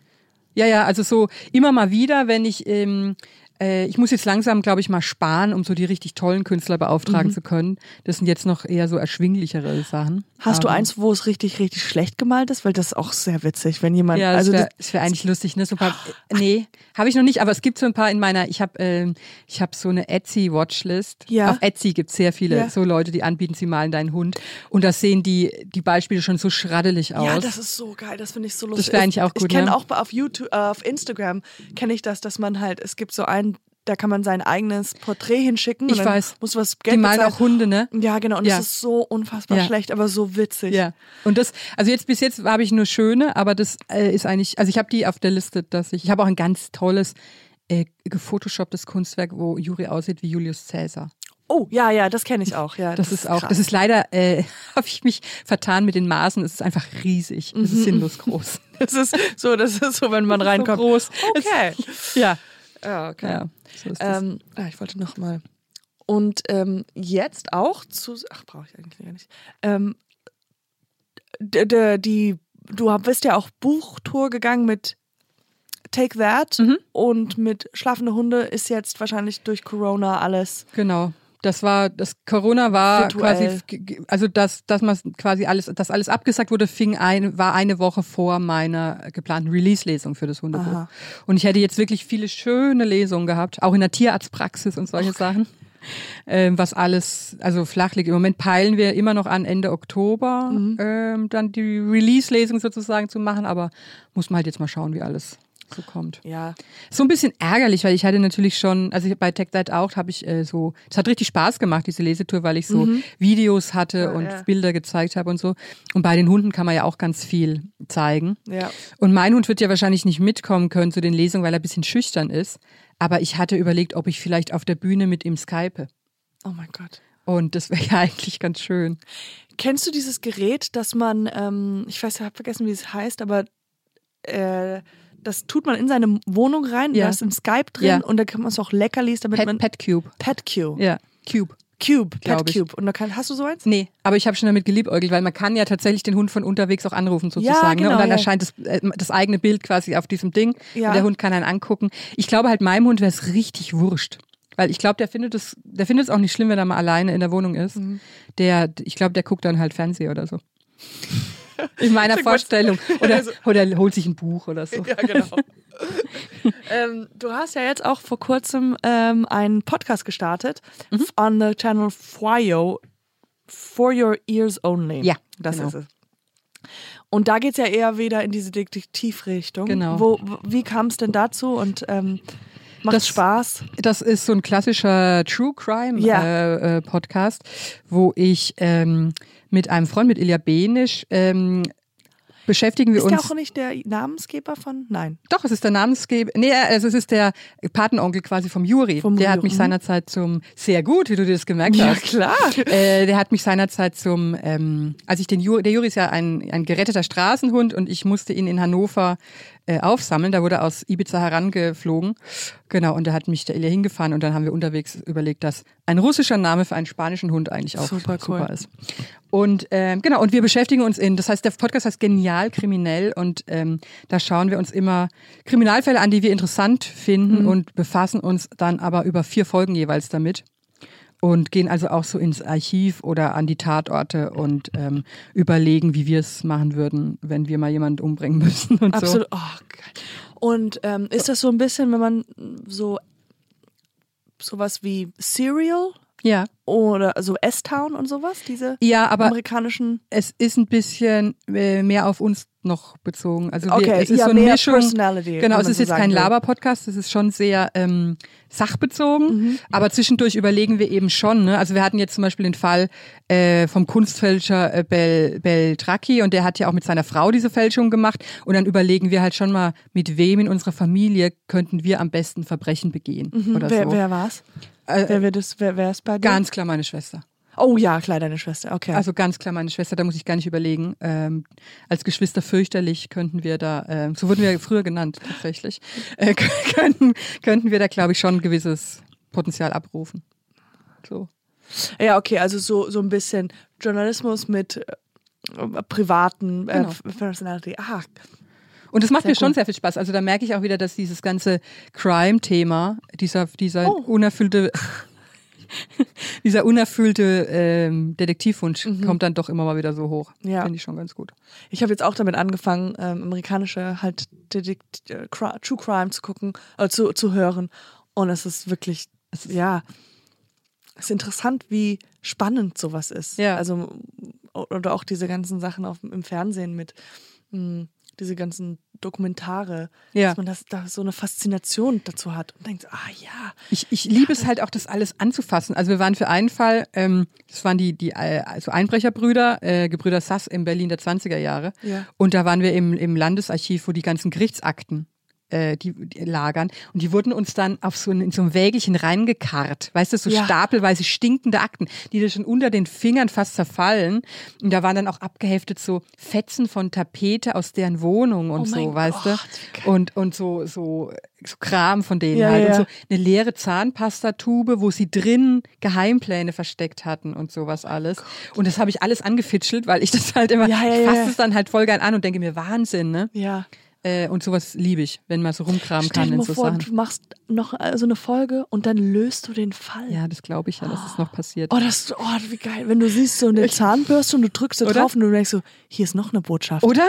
Ja, ja, also so immer mal wieder, wenn ich, ähm, äh, ich muss jetzt langsam, glaube ich, mal sparen, um so die richtig tollen Künstler beauftragen Mhm. zu können. Das sind jetzt noch eher so erschwinglichere Sachen. Hast du Aber- eins, wo es richtig, richtig schlecht gemalt ist? Weil das ist auch sehr witzig, wenn jemand, Ja, das also wäre das, wär eigentlich lustig, ne? So ein paar, äh, nee, habe ich noch nicht, aber es gibt so ein paar in meiner, ich habe ähm, ich hab so eine Etsy-Watchlist. Ja. Auf Etsy gibt es sehr viele Ja. so Leute, die anbieten, sie malen deinen Hund. Und da sehen die, die Beispiele schon so schraddelig aus. ja, das ist so geil, das finde ich so lustig. wär eigentlich auch Ich gut, kenne ne? auch auf YouTube, äh, auf Instagram kenne ich das, dass man halt, es gibt so einen, da kann man sein eigenes Porträt hinschicken. Ich weiß. Muss was die Geld malen bezahlen. auch Hunde, ne? Ja, genau. Und Ja. es ist so unfassbar Ja. schlecht, aber so witzig. Ja. Und das, also jetzt bis jetzt habe ich nur schöne, aber das äh, ist eigentlich, also ich habe die auf der Liste, dass ich, ich habe auch ein ganz tolles äh, gefotoshopptes Kunstwerk, wo Juri aussieht wie Julius Caesar. Oh, ja, ja, das kenne ich auch. Ja, Das, ist auch, krass. das ist leider, äh, habe ich mich vertan mit den Maßen. Es ist einfach riesig. Es ist sinnlos groß. Das ist so, das ist so, wenn man reinkommt. So groß. Okay. Ja. Ja, okay. Ja, so. Ähm, ah, ich wollte noch mal. Und ähm, jetzt auch zu. Ach, brauche ich eigentlich gar nicht. Ähm, die, du bist ja auch Buchtour gegangen mit Take That Mhm. und mit Schlafende Hunde ist jetzt wahrscheinlich durch Corona alles. Genau. Das war, das Corona war Virtuell. quasi, also dass, dass man quasi alles, dass alles abgesagt wurde, fing ein, war eine Woche vor meiner geplanten Release-Lesung für das Hundebuch. Aha. Und ich hätte jetzt wirklich viele schöne Lesungen gehabt, auch in der Tierarztpraxis und solche Sachen. Ähm, was alles, also flach liegt. Im Moment peilen wir immer noch an Ende Oktober, Mhm. ähm, dann die Release-Lesung sozusagen zu machen, aber muss man halt jetzt mal schauen, wie alles so kommt. Ja. So ein bisschen ärgerlich, weil ich hatte natürlich schon, also bei Tech That auch habe ich äh, so, es hat richtig Spaß gemacht, diese Lesetour, weil ich so Videos hatte und ja. Bilder gezeigt habe und so. Und bei den Hunden kann man ja auch ganz viel zeigen. Ja. Und mein Hund wird ja wahrscheinlich nicht mitkommen können zu den Lesungen, weil er ein bisschen schüchtern ist. Aber ich hatte überlegt, ob ich vielleicht auf der Bühne mit ihm skype. Oh mein Gott. Und das wäre ja eigentlich ganz schön. Kennst du dieses Gerät, dass man, ähm, ich weiß, ich habe vergessen, wie es heißt, aber äh, das tut man in seine Wohnung rein, Ja. da ist ein Skype drin Ja. und da kann man es auch Leckerlis, damit Pet, man Pet Cube. Pet Cube. Ja, Cube. Cube, Pet Glaub ich. Cube. Und da kann, hast du so eins? Nee, aber ich habe schon damit geliebäugelt, weil man kann ja tatsächlich den Hund von unterwegs auch anrufen sozusagen. Ja, ne? genau, Und dann ja. erscheint das, äh, das eigene Bild quasi auf diesem Ding Ja. und der Hund kann einen angucken. Ich glaube halt, meinem Hund wäre es richtig wurscht. Weil ich glaube, der findet es, der findet es auch nicht schlimm, wenn er mal alleine in der Wohnung ist. Mhm. Der, ich glaube, der guckt dann halt Fernsehen oder so. In meiner. Vorstellung. Oder, Also- oder holt sich ein Buch oder so. Ja, genau. ähm, du hast ja jetzt auch vor kurzem ähm, einen Podcast gestartet Mhm. on the channel Frio for your ears only. Ja, das genau. ist es. Und da geht es ja eher wieder in diese Detektivrichtung. Genau. Wo, wo- wie kam es denn dazu und ähm, macht Das- Spaß? Das ist so ein klassischer True Crime Ja. äh, äh, Podcast, wo ich ähm, mit einem Freund, mit Ilja Benisch, ähm, beschäftigen wir Ist uns. der auch nicht der Namensgeber von? Nein. Doch, es ist der Namensgeber. Nee, also es ist der Patenonkel quasi vom Juri. Vom der hat Juri, mich mhm. seinerzeit zum sehr gut, wie du dir das gemerkt Ja, hast. klar. Äh, der hat mich seinerzeit zum, ähm, als ich den Juri, der Juri ist ja ein, ein geretteter Straßenhund und ich musste ihn in Hannover äh, aufsammeln. Da wurde aus Ibiza herangeflogen. Genau, und da hat mich der Ilja hingefahren und dann haben wir unterwegs überlegt, dass ein russischer Name für einen spanischen Hund eigentlich auch Super super, cool. ist. Und ähm, genau, und wir beschäftigen uns in, das heißt, der Podcast heißt Genial Kriminell und ähm, da schauen wir uns immer Kriminalfälle an, die wir interessant finden und befassen uns dann aber über vier Folgen jeweils damit und gehen also auch so ins Archiv oder an die Tatorte und ähm, überlegen, wie wir es machen würden, wenn wir mal jemanden umbringen müssen und Absolut. Oh, geil. Und ähm, ist das so ein bisschen, wenn man so sowas wie Serial Ja. Oder so S-Town und sowas, diese Ja, aber amerikanischen. es ist ein bisschen äh, mehr auf uns noch bezogen. Also wir, Okay, es ist ja, so eine Mischung. Genau, es ist so jetzt kein. Laber-Podcast, es ist schon sehr ähm, sachbezogen. Mhm. Aber zwischendurch überlegen wir eben schon. Ne? Also wir hatten jetzt zum Beispiel den Fall äh, vom Kunstfälscher äh, Bel, Beltracchi und der hat ja auch mit seiner Frau diese Fälschung gemacht. Und dann überlegen wir halt schon mal, mit wem in unserer Familie könnten wir am besten Verbrechen begehen oder Mhm. wer, so. wer war's? Äh, wer wird es? Wer, wer ist bei dir? Ganz klar meine Schwester. Oh ja, klar, deine Schwester. Okay. Also ganz klar meine Schwester, da muss ich gar nicht überlegen. Ähm, als Geschwister fürchterlich könnten wir da, ähm, so wurden wir früher genannt tatsächlich, äh, könnten, könnten wir da glaube ich schon ein gewisses Potenzial abrufen. So. ja, okay, also so, so ein bisschen Journalismus mit äh, privaten äh, Genau. Personality. Ah, Und das macht Sehr mir schon cool. sehr viel Spaß. Also da merke ich auch wieder, dass dieses ganze Crime-Thema, dieser, dieser Oh. unerfüllte, dieser unerfüllte ähm, Detektivwunsch kommt dann doch immer mal wieder so hoch. Mhm. Ja. Finde ich schon ganz gut. Ich habe jetzt auch damit angefangen, ähm, amerikanische halt Detekt äh, True Crime zu gucken, äh, zu, zu hören. Und es ist wirklich, es ist, ja, es ist interessant, wie spannend sowas ist. Ja. Also, oder auch diese ganzen Sachen auf, im Fernsehen mit mh, diese ganzen Dokumentare, Ja. dass man das, da so eine Faszination dazu hat und denkt, ah ja, Ich, ich liebe es halt auch, das alles anzufassen. Also wir waren für einen Fall, ähm, das waren die, die äh, also Einbrecherbrüder, äh, Gebrüder Sass in Berlin der 20er Jahre. Ja. Und da waren wir im, im Landesarchiv, wo die ganzen Gerichtsakten äh, die, die lagern. Und die wurden uns dann auf so ein, in so ein Wägelchen reingekarrt. Weißt du, so Ja. stapelweise stinkende Akten, die da schon unter den Fingern fast zerfallen. Und da waren dann auch abgeheftet so Fetzen von Tapete aus deren Wohnung und Oh so, weißt Gott, du? Und, und so, so, so Kram von denen Ja, halt. ja. Und so eine leere Zahnpastatube, wo sie drin Geheimpläne versteckt hatten und sowas alles. und das habe ich alles angefitschelt, weil ich das halt immer, Ja, ich fasse es dann halt voll gern an und denke mir, Wahnsinn, ne? ja. Äh, und sowas liebe ich, wenn man so rumkramen Stell kann in so vor, Sachen. du machst noch äh, so eine Folge und dann löst du den Fall. Ja, das glaube ich ja, dass es noch passiert. Oh, das, oh, wie geil. Wenn du siehst so eine Zahnbürste und du drückst da Oder? drauf und du denkst so, hier ist noch eine Botschaft. Oder?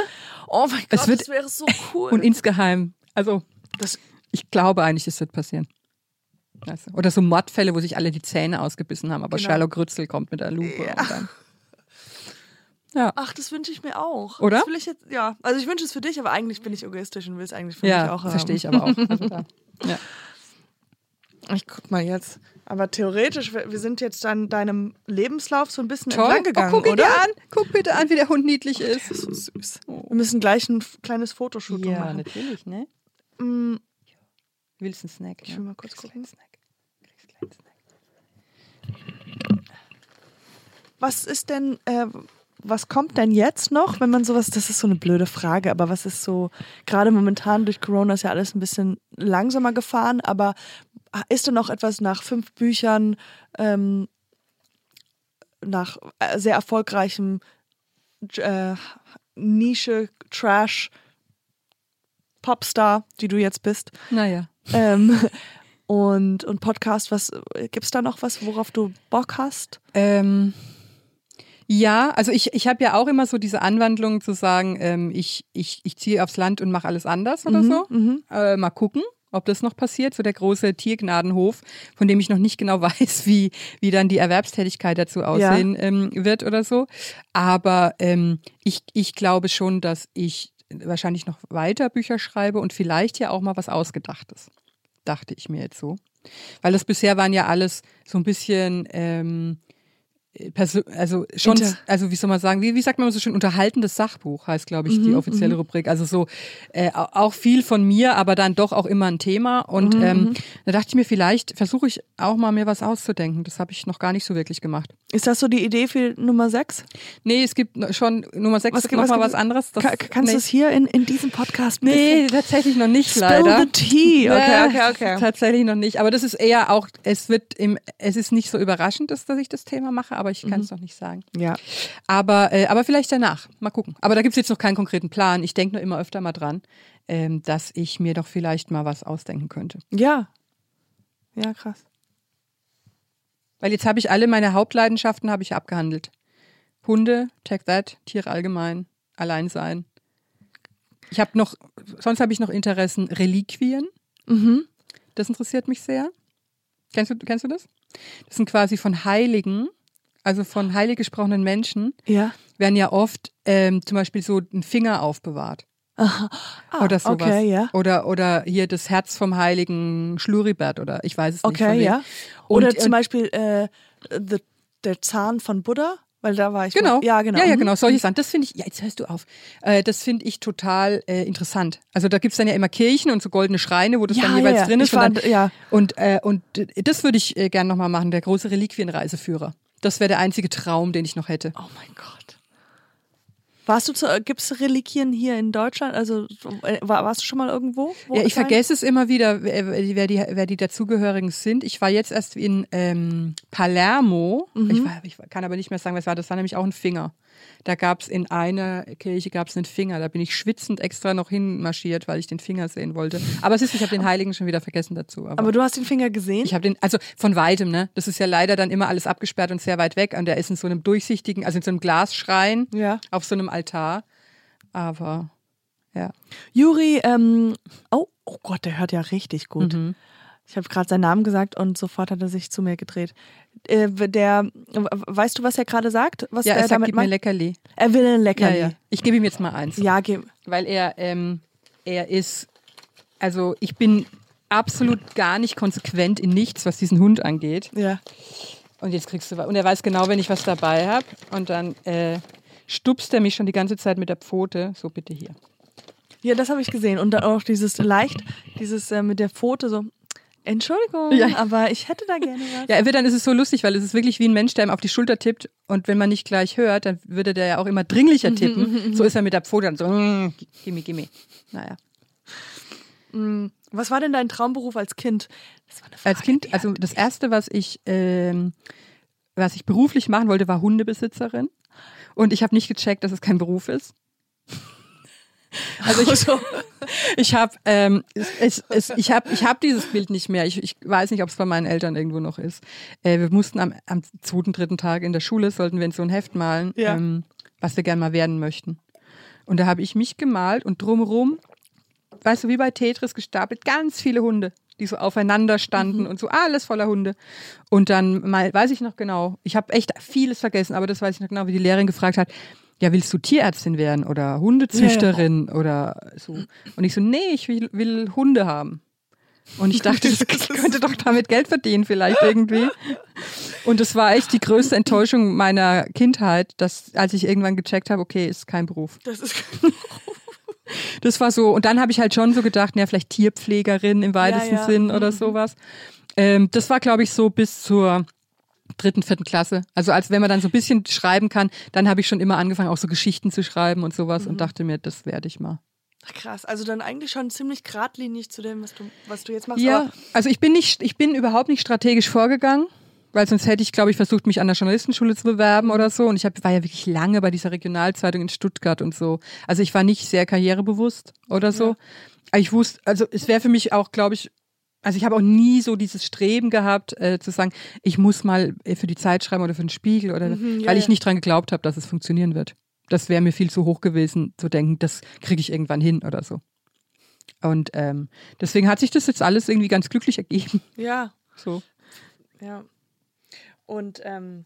Oh mein Es Gott, wird- das wäre so cool. Und insgeheim, also das, ich glaube eigentlich, es wird passieren. Du? Oder so Mordfälle, wo sich alle die Zähne ausgebissen haben, aber Genau. Sherlock Grützel kommt mit der Lupe Ja. und dann. Ja. ach, das wünsche ich mir auch. Oder? Das will ich jetzt, ja. Also ich wünsche es für dich, aber eigentlich bin ich egoistisch und will es eigentlich für mich Ja, auch haben. verstehe ich aber auch. Also. Ja. Ich guck mal jetzt. Aber theoretisch, wir sind jetzt dann deinem Lebenslauf so ein bisschen Toll. entlang gegangen, oh, guck oder? dir an. Guck bitte an, wie der Hund niedlich ist. So süß. Wir müssen gleich ein kleines Fotoshooting Ja, machen. natürlich, ne? Mm, Willst du einen Snack? Ich will mal kurz gucken. Snack. Kriegst einen Snack. Was ist denn, äh, was kommt denn jetzt noch, wenn man sowas, das ist so eine blöde Frage, aber was ist so, gerade momentan durch Corona ist ja alles ein bisschen langsamer gefahren, aber ist denn noch etwas nach fünf Büchern, ähm, nach äh, sehr erfolgreichem äh, Nische, Trash, Popstar, die du jetzt bist, Naja. ähm, und, und Podcast, was gibt's da noch was, worauf du Bock hast? Ähm, ja, also ich, ich habe ja auch immer so diese Anwandlung zu sagen, ähm, ich, ich, ich ziehe aufs Land und mache alles anders oder so. Äh, mal gucken, ob das noch passiert. So der große Tiergnadenhof, von dem ich noch nicht genau weiß, wie, wie dann die Erwerbstätigkeit dazu aussehen ähm, wird oder so. Aber ähm, ich, ich glaube schon, dass ich wahrscheinlich noch weiter Bücher schreibe und vielleicht ja auch mal was Ausgedachtes, dachte ich mir jetzt so. Weil das bisher waren ja alles so ein bisschen also schon, Inter- also wie soll man sagen, wie, wie sagt man so schön, unterhaltendes Sachbuch heißt, glaube ich, die offizielle Rubrik. Also so äh, au- auch viel von mir, aber dann doch auch immer ein Thema. Und ähm, da dachte ich mir, vielleicht versuche ich auch mal mir was auszudenken. Das habe ich noch gar nicht so wirklich gemacht. Ist das so die Idee für Nummer 6? Nee, es gibt schon Nummer sechs Was was, gibt- noch was mal was anderes. Das, Ka kannst nee. du es hier in, in diesem Podcast Nee, tatsächlich noch nicht Spill leider. the tea. Okay, okay, okay. Tatsächlich noch nicht. Aber das ist eher auch, es wird im, es ist nicht so überraschend, dass, dass ich das Thema mache, aber ich kann es noch nicht sagen. Ja. Aber, äh, aber vielleicht danach. Mal gucken. Aber da gibt's jetzt noch keinen konkreten Plan. Ich denke nur immer öfter mal dran, ähm, dass ich mir doch vielleicht mal was ausdenken könnte. Ja. Ja, krass. Weil jetzt habe ich alle meine Hauptleidenschaften habe ich abgehandelt. Hunde, Take That, Tiere allgemein, Alleinsein. Ich habe noch, sonst habe ich noch Interessen Reliquien. Mhm. Das interessiert mich sehr. Kennst du, kennst du das? Das sind quasi von Heiligen, also von heilig gesprochenen Menschen, Ja. werden ja oft ähm, zum Beispiel so ein Finger aufbewahrt. Ah, oder sowas. Okay, ja. Oder, oder hier das Herz vom heiligen Schluribert oder ich weiß es nicht. Okay, ja. Oder Und, zum und- Beispiel äh, the, der Zahn von Buddha, weil da war ich. Genau. Mal. Ja, genau. Ja, ja, Mhm. genau. Solche Sachen. Das finde ich, ja, jetzt hörst du auf. Äh, das finde ich total äh, interessant. Also da gibt's dann ja immer Kirchen und so goldene Schreine, wo das Ja, dann jeweils ja, drin ist. Ich und, dann, fand- ja. und, äh, und äh, das würde ich äh, gern nochmal machen, der große Reliquienreiseführer. Das wäre der einzige Traum, den ich noch hätte. Oh mein Gott. Warst du zu, gibt es Reliquien hier in Deutschland? Also äh, war, warst du schon mal irgendwo? wo Ja, ich vergesse es immer wieder, wer, wer, die, wer die dazugehörigen sind. Ich war jetzt erst in ähm, Palermo. Mhm. Ich, war, ich kann aber nicht mehr sagen, was war. Das war nämlich auch ein Finger. Da gab es in einer Kirche gab's einen Finger. Da bin ich schwitzend extra noch hinmarschiert, weil ich den Finger sehen wollte. Aber es ist, ich habe den Heiligen schon wieder vergessen dazu. Aber, Aber du hast den Finger gesehen? ich habe den, also von weitem, ne? Das ist ja leider dann immer alles abgesperrt und sehr weit weg. Und der ist in so einem durchsichtigen, also in so einem Glasschrein Ja. auf so einem Altar. Aber ja. Juri, ähm, oh, oh Gott, der hört ja richtig gut. Mhm. Ich habe gerade seinen Namen gesagt und sofort hat er sich zu mir gedreht. Äh, der, weißt du, was er gerade sagt? Was Ja, er er sagt, damit gib mir meint? Leckerli. Er will ein Ja, Leckerli. ja. Ich gebe ihm jetzt mal eins. Ja, gib. Weil er, ähm, er ist, also ich bin absolut gar nicht konsequent in nichts, was diesen Hund angeht. Ja. Und jetzt kriegst du was. Und er weiß genau, wenn ich was dabei habe. Und dann äh, stupst er mich schon die ganze Zeit mit der Pfote. So, bitte hier. Ja, das habe ich gesehen. Und dann auch dieses leicht, dieses äh, mit der Pfote so. Entschuldigung, Ja. aber ich hätte da gerne was. Ja, er wird dann ist es so lustig, weil es ist wirklich wie ein Mensch, der ihm auf die Schulter tippt. Und wenn man nicht gleich hört, dann würde der ja auch immer dringlicher tippen. so ist er mit der Pfote dann so, mm, gimme, gimme. Naja. Was war denn dein Traumberuf als Kind? Das war eine Frage, Als Kind, also das erste, was ich, ähm, was ich beruflich machen wollte, war Hundebesitzerin. Und ich habe nicht gecheckt, dass es kein Beruf ist. Also ich, ich habe ähm, es, ich hab, ich hab dieses Bild nicht mehr. Ich, ich weiß nicht, ob es bei meinen Eltern irgendwo noch ist. Äh, wir mussten am, am zweiten, dritten Tag in der Schule, sollten wir in so ein Heft malen, Ja. ähm, was wir gern mal werden möchten. Und da habe ich mich gemalt und drumherum, weißt du, wie bei Tetris gestapelt, ganz viele Hunde, die so aufeinander standen und so alles voller Hunde. Und dann mal, weiß ich noch genau, ich habe echt vieles vergessen, aber das weiß ich noch genau, wie die Lehrerin gefragt hat, ja, willst du Tierärztin werden oder Hundezüchterin oder so? Und ich so, nee, ich will, will Hunde haben. Und ich dachte, das könnte doch damit Geld verdienen, vielleicht irgendwie. Und das war echt die größte Enttäuschung meiner Kindheit, dass als ich irgendwann gecheckt habe, okay, ist kein Beruf. Das ist Das war so, und dann habe ich halt schon so gedacht, ja, vielleicht Tierpflegerin im weitesten ja. Sinn oder sowas. Ähm, das war, glaube ich, so bis zur dritten, vierten Klasse. Also als wenn man dann so ein bisschen schreiben kann, dann habe ich schon immer angefangen, auch so Geschichten zu schreiben und sowas und dachte mir, das werde ich mal. krass. Also dann eigentlich schon ziemlich geradlinig zu dem, was du, was du jetzt machst. Ja, also ich bin nicht, ich bin überhaupt nicht strategisch vorgegangen, weil sonst hätte ich, glaube ich, versucht, mich an der Journalistenschule zu bewerben oder so. Und ich hab, war ja wirklich lange bei dieser Regionalzeitung in Stuttgart und so. Also ich war nicht sehr karrierebewusst oder so. Aber ich wusste, also es wäre für mich auch, glaube ich, also ich habe auch nie so dieses Streben gehabt, äh, zu sagen, ich muss mal äh, für die Zeit schreiben oder für den Spiegel oder Mhm, ja, weil ich nicht dran geglaubt habe, dass es funktionieren wird. Das wäre mir viel zu hoch gewesen, zu denken, das kriege ich irgendwann hin oder so. Und ähm, deswegen hat sich das jetzt alles irgendwie ganz glücklich ergeben. ja, So. ja. Und ähm,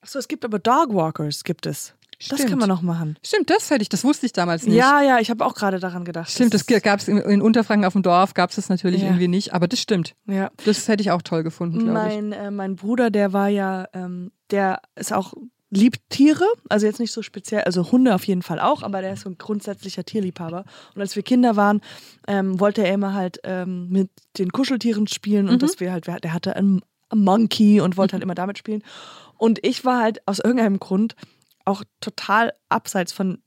achso, es gibt aber Dogwalkers, gibt es. Das Stimmt. kann man noch machen. Stimmt, das hätte ich, das wusste ich damals nicht. Ja, ja, ich habe auch gerade daran gedacht. Stimmt, das gab es in, in Unterfranken auf dem Dorf, gab es das natürlich Ja. irgendwie nicht, aber das stimmt. Ja. Das hätte ich auch toll gefunden, glaube ich. Mein, äh, mein Bruder, der war ja, ähm, der ist auch liebt Tiere, also jetzt nicht so speziell, also Hunde auf jeden Fall auch, aber der ist so ein grundsätzlicher Tierliebhaber. Und als wir Kinder waren, ähm, wollte er immer halt ähm, mit den Kuscheltieren spielen und dass wir halt, der hatte einen Monkey und wollte halt immer damit spielen. Und ich war halt aus irgendeinem Grund auch total abseits von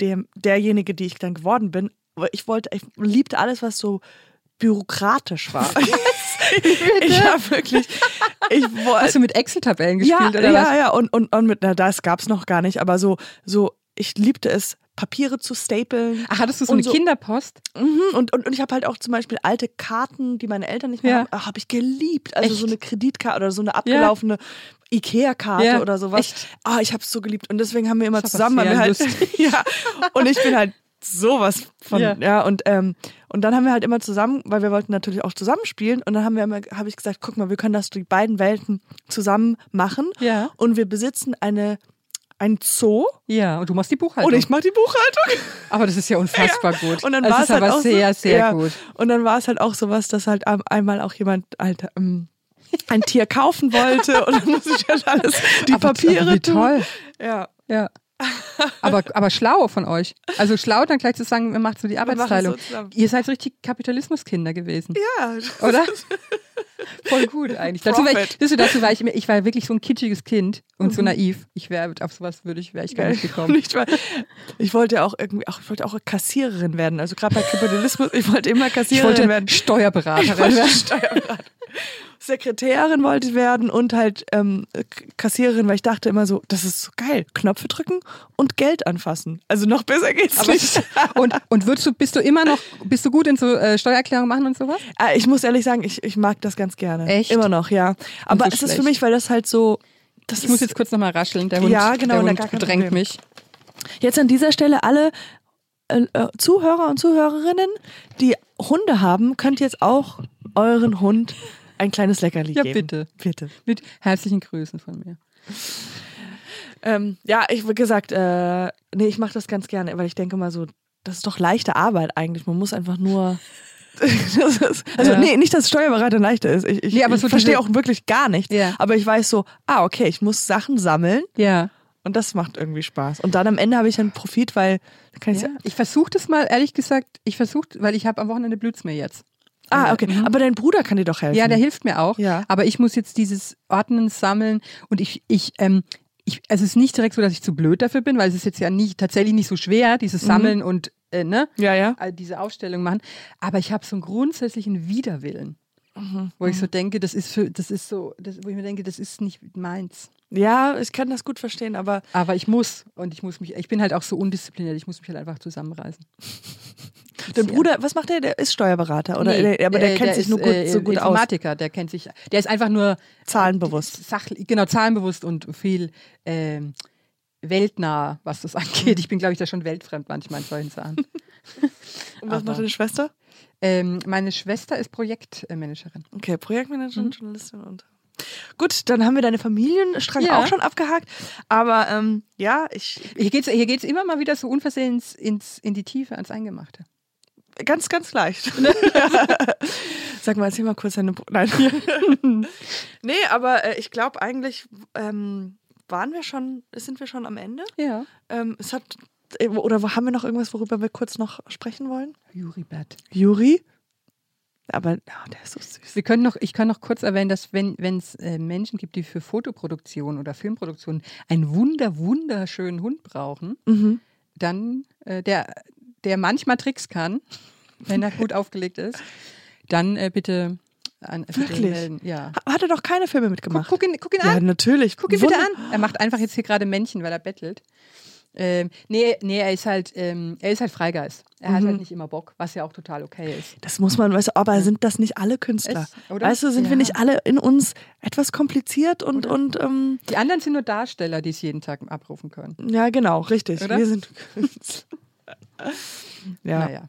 dem, derjenige, die ich dann geworden bin. Aber ich wollte, ich liebte alles, was so bürokratisch war. ich habe wirklich, ich wollte, Hast du mit Excel-Tabellen gespielt ja, oder ja, was? ja, und, und, und mit, na, das gab's noch gar nicht, aber so, so, ich liebte es, Papiere zu stapeln. Ach, hattest du so eine so- Kinderpost? Mhm, und, und, und ich habe halt auch zum Beispiel alte Karten, die meine Eltern nicht mehr Ja. haben, ach, habe ich geliebt. Also Echt? so eine Kreditkarte oder so eine abgelaufene Ikea-Karte Ja, oder sowas. echt? Ah, ich habe es so geliebt. Und deswegen haben wir immer zusammen, haben wir halt, ja. Und ich bin halt sowas von, Ja. ja, und, ähm, und dann haben wir halt immer zusammen, weil wir wollten natürlich auch zusammenspielen und dann haben wir immer, habe ich gesagt, guck mal, wir können das die beiden Welten zusammen machen Ja. und wir besitzen eine, ein Zoo Ja, und du machst die Buchhaltung. und ich mache die Buchhaltung. aber das ist ja unfassbar gut. Und dann das war es halt aber auch sehr, so, sehr ja. gut. Und dann war es halt auch sowas, dass halt einmal auch jemand halt ähm, ein Tier kaufen wollte und dann muss ich halt alles die aber, Papiere wie toll. Ja. Ja. Aber, aber schlau von euch. Also schlau dann gleich zu sagen, wir machen so die so Arbeitsteilung. zusammen. Ihr seid richtig Kapitalismuskinder gewesen. Ja. Oder? Voll gut eigentlich. Dazu war ich, ihr, dazu war ich, ich war wirklich so ein kitschiges Kind und Mhm. so naiv. Ich wäre auf sowas würde ich, wäre ich gar nicht gekommen. Nicht wahr? Ich wollte auch irgendwie auch, ich wollte auch Kassiererin werden. Also gerade bei Kapitalismus, ich wollte immer Ich Kassiererin wollte werden. Steuerberaterin Ich wollte werden. Sekretärin wollte ich werden und halt ähm, Kassiererin, weil ich dachte immer so, das ist so geil. Knöpfe drücken und Geld anfassen. Also noch besser geht's Aber nicht. und, und würdest du, bist du immer noch, bist du gut in so äh, Steuererklärung machen und sowas? Äh, Ich muss ehrlich sagen, ich, ich mag das ganz gerne. Echt? Immer noch, ja. Aber so es ist schlecht. für mich, weil das halt so. Das Ich muss ist jetzt kurz nochmal rascheln. Der Hund, Ja, genau, der Hund bedrängt mich. jetzt an dieser Stelle alle äh, äh, Zuhörer und Zuhörerinnen, die Hunde haben, könnt jetzt auch euren Hund ein kleines Leckerli Ja, geben. bitte. Bitte. Mit herzlichen Grüßen von mir. Ähm, ja, ich wie gesagt, äh, nee, ich mache das ganz gerne, weil ich denke mal so, das ist doch leichte Arbeit eigentlich. Man muss einfach nur. ist, also Ja. nee, nicht, dass Steuerberater leichter ist. Ich, ich, Nee, aber ich verstehe auch wirklich gar nichts. Ja. Aber ich weiß so, ah, okay, ich muss Sachen sammeln Ja. und das macht irgendwie Spaß. Und dann am Ende habe ich einen Profit, weil kann ich ja. Ich versuche das mal, ehrlich gesagt, ich versuche, weil ich habe am Wochenende blüht's mir jetzt. Ah, okay. Aber dein Bruder kann dir doch helfen. Ja, der hilft mir auch. Ja. Aber ich muss jetzt dieses Ordnen, Sammeln und ich, ich, ähm, ich, also es ist nicht direkt so, dass ich zu blöd dafür bin, weil es ist jetzt ja nicht, tatsächlich nicht so schwer, dieses Sammeln und äh, ne, Ja, ja. diese Aufstellung machen. Aber ich habe so einen grundsätzlichen Widerwillen, Mhm. wo ich so denke, das ist für, das ist so, das, wo ich mir denke, das ist nicht meins. Ja, ich kann das gut verstehen, aber Aber ich muss und ich muss mich, ich bin halt auch so undiszipliniert, ich muss mich halt einfach zusammenreißen. dein Bruder, was macht der? Der ist Steuerberater, oder? Nee, der, aber der äh, kennt sich ist, nur gut, äh, so gut aus. Informatiker, der kennt sich, der ist einfach nur Zahlenbewusst. sachlich, genau, zahlenbewusst und viel ähm, weltnah, was das angeht. Ich bin, glaube ich, da schon weltfremd manchmal in solchen Sachen. Und was aber- macht deine Schwester? ähm, meine Schwester ist Projektmanagerin. Okay, Projektmanagerin, Journalistin und. Gut, dann haben wir deinen Familienstrang Ja. auch schon abgehakt. Aber ähm, ja, ich Hier geht es hier geht's immer mal wieder so unversehens ins, in die Tiefe, ans Eingemachte. Ganz, ganz leicht. Sag mal, erzähl mal kurz deine. Br- Nein. nee, aber äh, ich glaube eigentlich ähm, waren wir schon, sind wir schon am Ende. Ja. Ähm, es hat äh, oder haben wir noch irgendwas, worüber wir kurz noch sprechen wollen? Juribert. Juri? Aber ja, der ist so süß. Wir können noch, ich kann noch kurz erwähnen, dass wenn es äh, Menschen gibt, die für Fotoproduktion oder Filmproduktion einen wunder, wunderschönen Hund brauchen, Mhm. dann äh, der, der manchmal Tricks kann, wenn er gut aufgelegt ist, dann äh, bitte an bitte Wirklich? melden. Ja. Ha- Hat er doch keine Filme Guck, mitgemacht? guck ihn, guck ihn ja, an. natürlich. Guck ihn bitte Wunder- an. Er macht einfach jetzt hier gerade Männchen, weil er bettelt. Ähm, nee, nee, er ist halt, ähm, er ist halt Freigeist. Er hat Mhm. halt nicht immer Bock, was ja auch total okay ist. Das muss man, weißt du, aber sind das nicht alle Künstler? Es- oder? Weißt du, sind wir Ja. nicht alle in uns etwas kompliziert und, und ähm, Die anderen sind nur Darsteller, die es jeden Tag abrufen können. ja, genau, richtig. Oder? Wir sind Künstler. ja. Naja.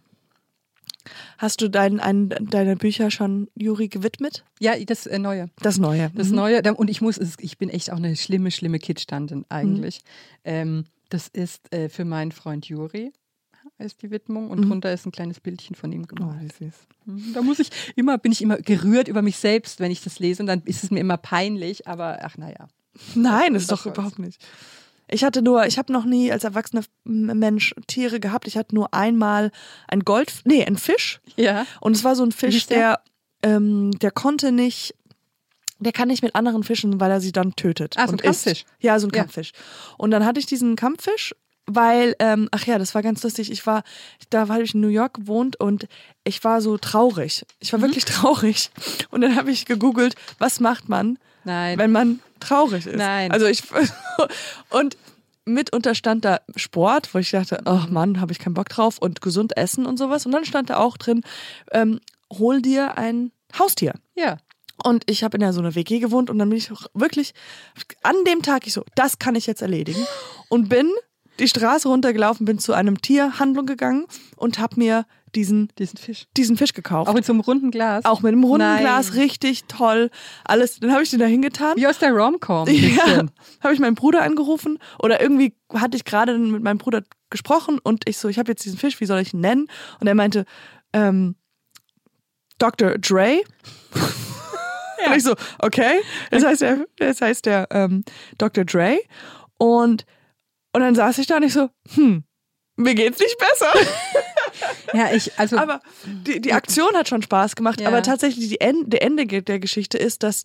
Hast du dein, ein, deine Bücher schon Juri gewidmet? Ja, das äh, Neue. Das Neue. Das Mhm. Neue, und ich muss, ich bin echt auch eine schlimme, schlimme Kitschtantin eigentlich. Ähm, das ist äh, für meinen Freund Juri, ist die Widmung, und Mhm. drunter ist ein kleines Bildchen von ihm Oh, gemalt. Mhm. Da muss ich immer, bin ich immer gerührt über mich selbst, wenn ich das lese, und dann ist es mir immer peinlich, aber ach naja. Nein, das ist doch überhaupt nicht. Ich hatte nur, ich habe noch nie als erwachsener Mensch Tiere gehabt. Ich hatte nur einmal ein Gold, nee, ein Fisch. Ja. Und es war so ein Fisch, der, der? ähm, der konnte nicht, der kann nicht mit anderen Fischen, weil er sie dann tötet. Ah, so ein Kampffisch. Isst. Ja, so ein Ja. Kampffisch. Und dann hatte ich diesen Kampffisch, weil, ähm, ach ja, das war ganz lustig. Ich war, da habe ich in New York gewohnt und ich war so traurig. Ich Mhm. war wirklich traurig. Und dann habe ich gegoogelt, was macht man, Nein. wenn man traurig ist. Nein. Also ich und mitunter stand da Sport, wo ich dachte, oh Mann, habe ich keinen Bock drauf und gesund essen und sowas. Und dann stand da auch drin, ähm, hol dir ein Haustier. ja. Und ich habe in der so einer WG gewohnt und dann bin ich auch wirklich an dem Tag ich so, das kann ich jetzt erledigen und bin die Straße runtergelaufen, bin zu einem Tierhandlung gegangen und habe mir diesen, Diesen Fisch. diesen Fisch gekauft. Auch in so einem runden Glas. Auch mit einem runden Nein. Glas, richtig toll. Alles, dann habe ich den da hingetan. Wie aus der Rom-Com. Ja, habe ich meinen Bruder angerufen oder irgendwie hatte ich gerade mit meinem Bruder gesprochen und ich so, ich habe jetzt diesen Fisch, wie soll ich ihn nennen? Und er meinte, ähm, Dr. Dre. Und ich so, okay. Das heißt der, das heißt der ähm, Dr. Dre. Und, und dann saß ich da und ich so, hm, mir geht's nicht besser. Ja, ich, also. Aber die, die Aktion hat schon Spaß gemacht. Ja. Aber tatsächlich, die End, der Ende der Geschichte ist, dass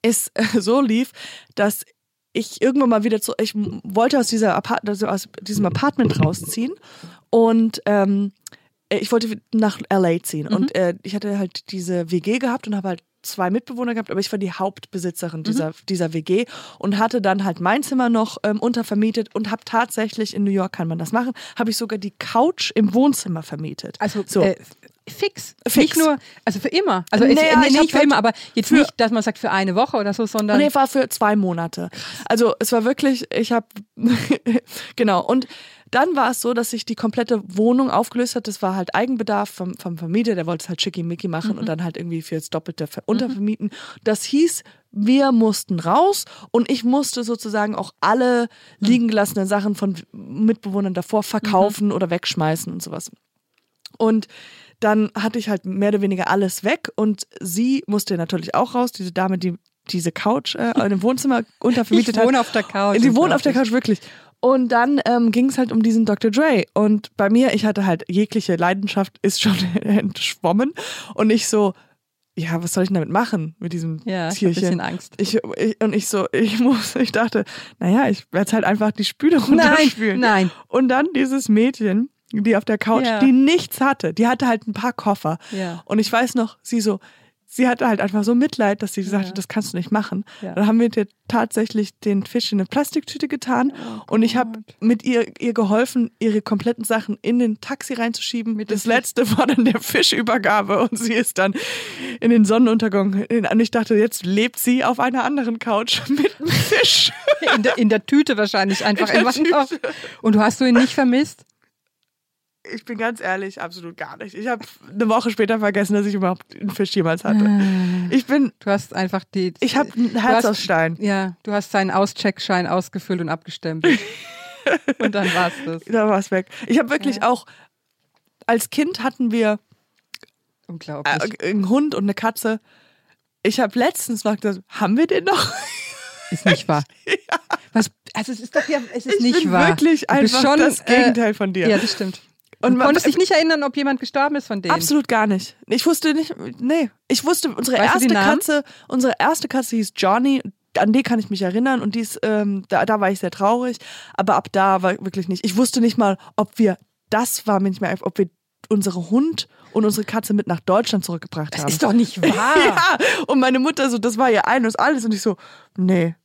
es äh, so lief, dass ich irgendwann mal wieder zu, ich wollte aus, dieser Apart also aus diesem Apartment rausziehen und ähm, ich wollte nach LA ziehen Mhm. und äh, ich hatte halt diese WG gehabt und habe halt zwei Mitbewohner gehabt, aber ich war die Hauptbesitzerin Mhm. dieser, dieser WG und hatte dann halt mein Zimmer noch ähm, untervermietet und habe tatsächlich in New York kann man das machen, habe ich sogar die Couch im Wohnzimmer vermietet. Also so. äh, fix. Fix. Nicht nur, also für immer. Also es- Naja, nee, ich hab nicht für halt immer, aber jetzt nicht, dass man sagt für eine Woche oder so, sondern Nee, war für zwei Monate. Also es war wirklich, ich habe, genau. Und dann war es so, dass sich die komplette Wohnung aufgelöst hat. Das war halt Eigenbedarf vom, vom Vermieter, der wollte es halt schickimicki machen Mhm. und dann halt irgendwie fürs Doppelte ver- untervermieten. Das hieß, wir mussten raus und ich musste sozusagen auch alle Mhm. liegen gelassenen Sachen von Mitbewohnern davor verkaufen oder wegschmeißen und sowas. Und dann hatte ich halt mehr oder weniger alles weg und sie musste natürlich auch raus, diese Dame, die diese Couch äh, in dem Wohnzimmer untervermietet ich wohne hat. auf der Couch. Die wohnt auf der. Couch, wirklich. Und dann ähm, ging es halt um diesen Dr. Dre. Und bei mir, ich hatte halt jegliche Leidenschaft, ist schon entschwommen. Und ich so, ja, was soll ich denn damit machen, mit diesem Ja, ich Tierchen? bisschen Angst. Ich, ich, und ich so, ich muss, ich dachte, naja, ich werde halt einfach die Spüle Nein, runterspülen. nein. Und dann dieses Mädchen, die auf der Couch, Ja. die nichts hatte, die hatte halt ein paar Koffer. Ja. Und ich weiß noch, sie so, sie hatte halt einfach so Mitleid, dass sie gesagt Ja. hat, das kannst du nicht machen. Ja. Dann haben wir dir tatsächlich den Fisch in eine Plastiktüte getan und ich habe mit ihr ihr geholfen, ihre kompletten Sachen in den Taxi reinzuschieben. Mit dem das letzte war dann der Fischübergabe und sie ist dann in den Sonnenuntergang. Und ich dachte, jetzt lebt sie auf einer anderen Couch mit einem Fisch. In der, in der Tüte wahrscheinlich einfach. In Tüte. Und du hast du ihn nicht vermisst? Ich bin ganz ehrlich, absolut gar nicht. Ich habe eine Woche später vergessen, dass ich überhaupt einen Fisch jemals hatte. Ich bin, Du hast einfach die. ich habe ein Herz hast- aus Stein. Ja, du hast seinen Auscheckschein ausgefüllt und abgestempelt. und dann war's das. Da war es weg. Ich habe wirklich auch, als Kind hatten wir Unglaublich. äh, einen Hund und eine Katze. Ich habe letztens noch gesagt, haben wir den noch? Ist nicht wahr. Was, also es ist doch ja, es ist Ich nicht bin wahr. wirklich Du einfach das Gegenteil von dir. Ja, das stimmt. Und man- konntest dich nicht erinnern, ob jemand gestorben ist von denen? Absolut gar nicht. Ich wusste nicht, nee. Ich wusste, unsere Weißt erste? Katze, unsere erste Katze hieß Johnny. An die kann ich mich erinnern und die ist, ähm, da, da war ich sehr traurig. Aber ab da war wirklich nicht. Ich wusste nicht mal, ob wir, das war mir nicht mehr, ob wir unsere Hund und unsere Katze mit nach Deutschland zurückgebracht Das haben. ist doch nicht wahr. Ja, und meine Mutter so, das war ihr ein und alles. Und ich so, nee.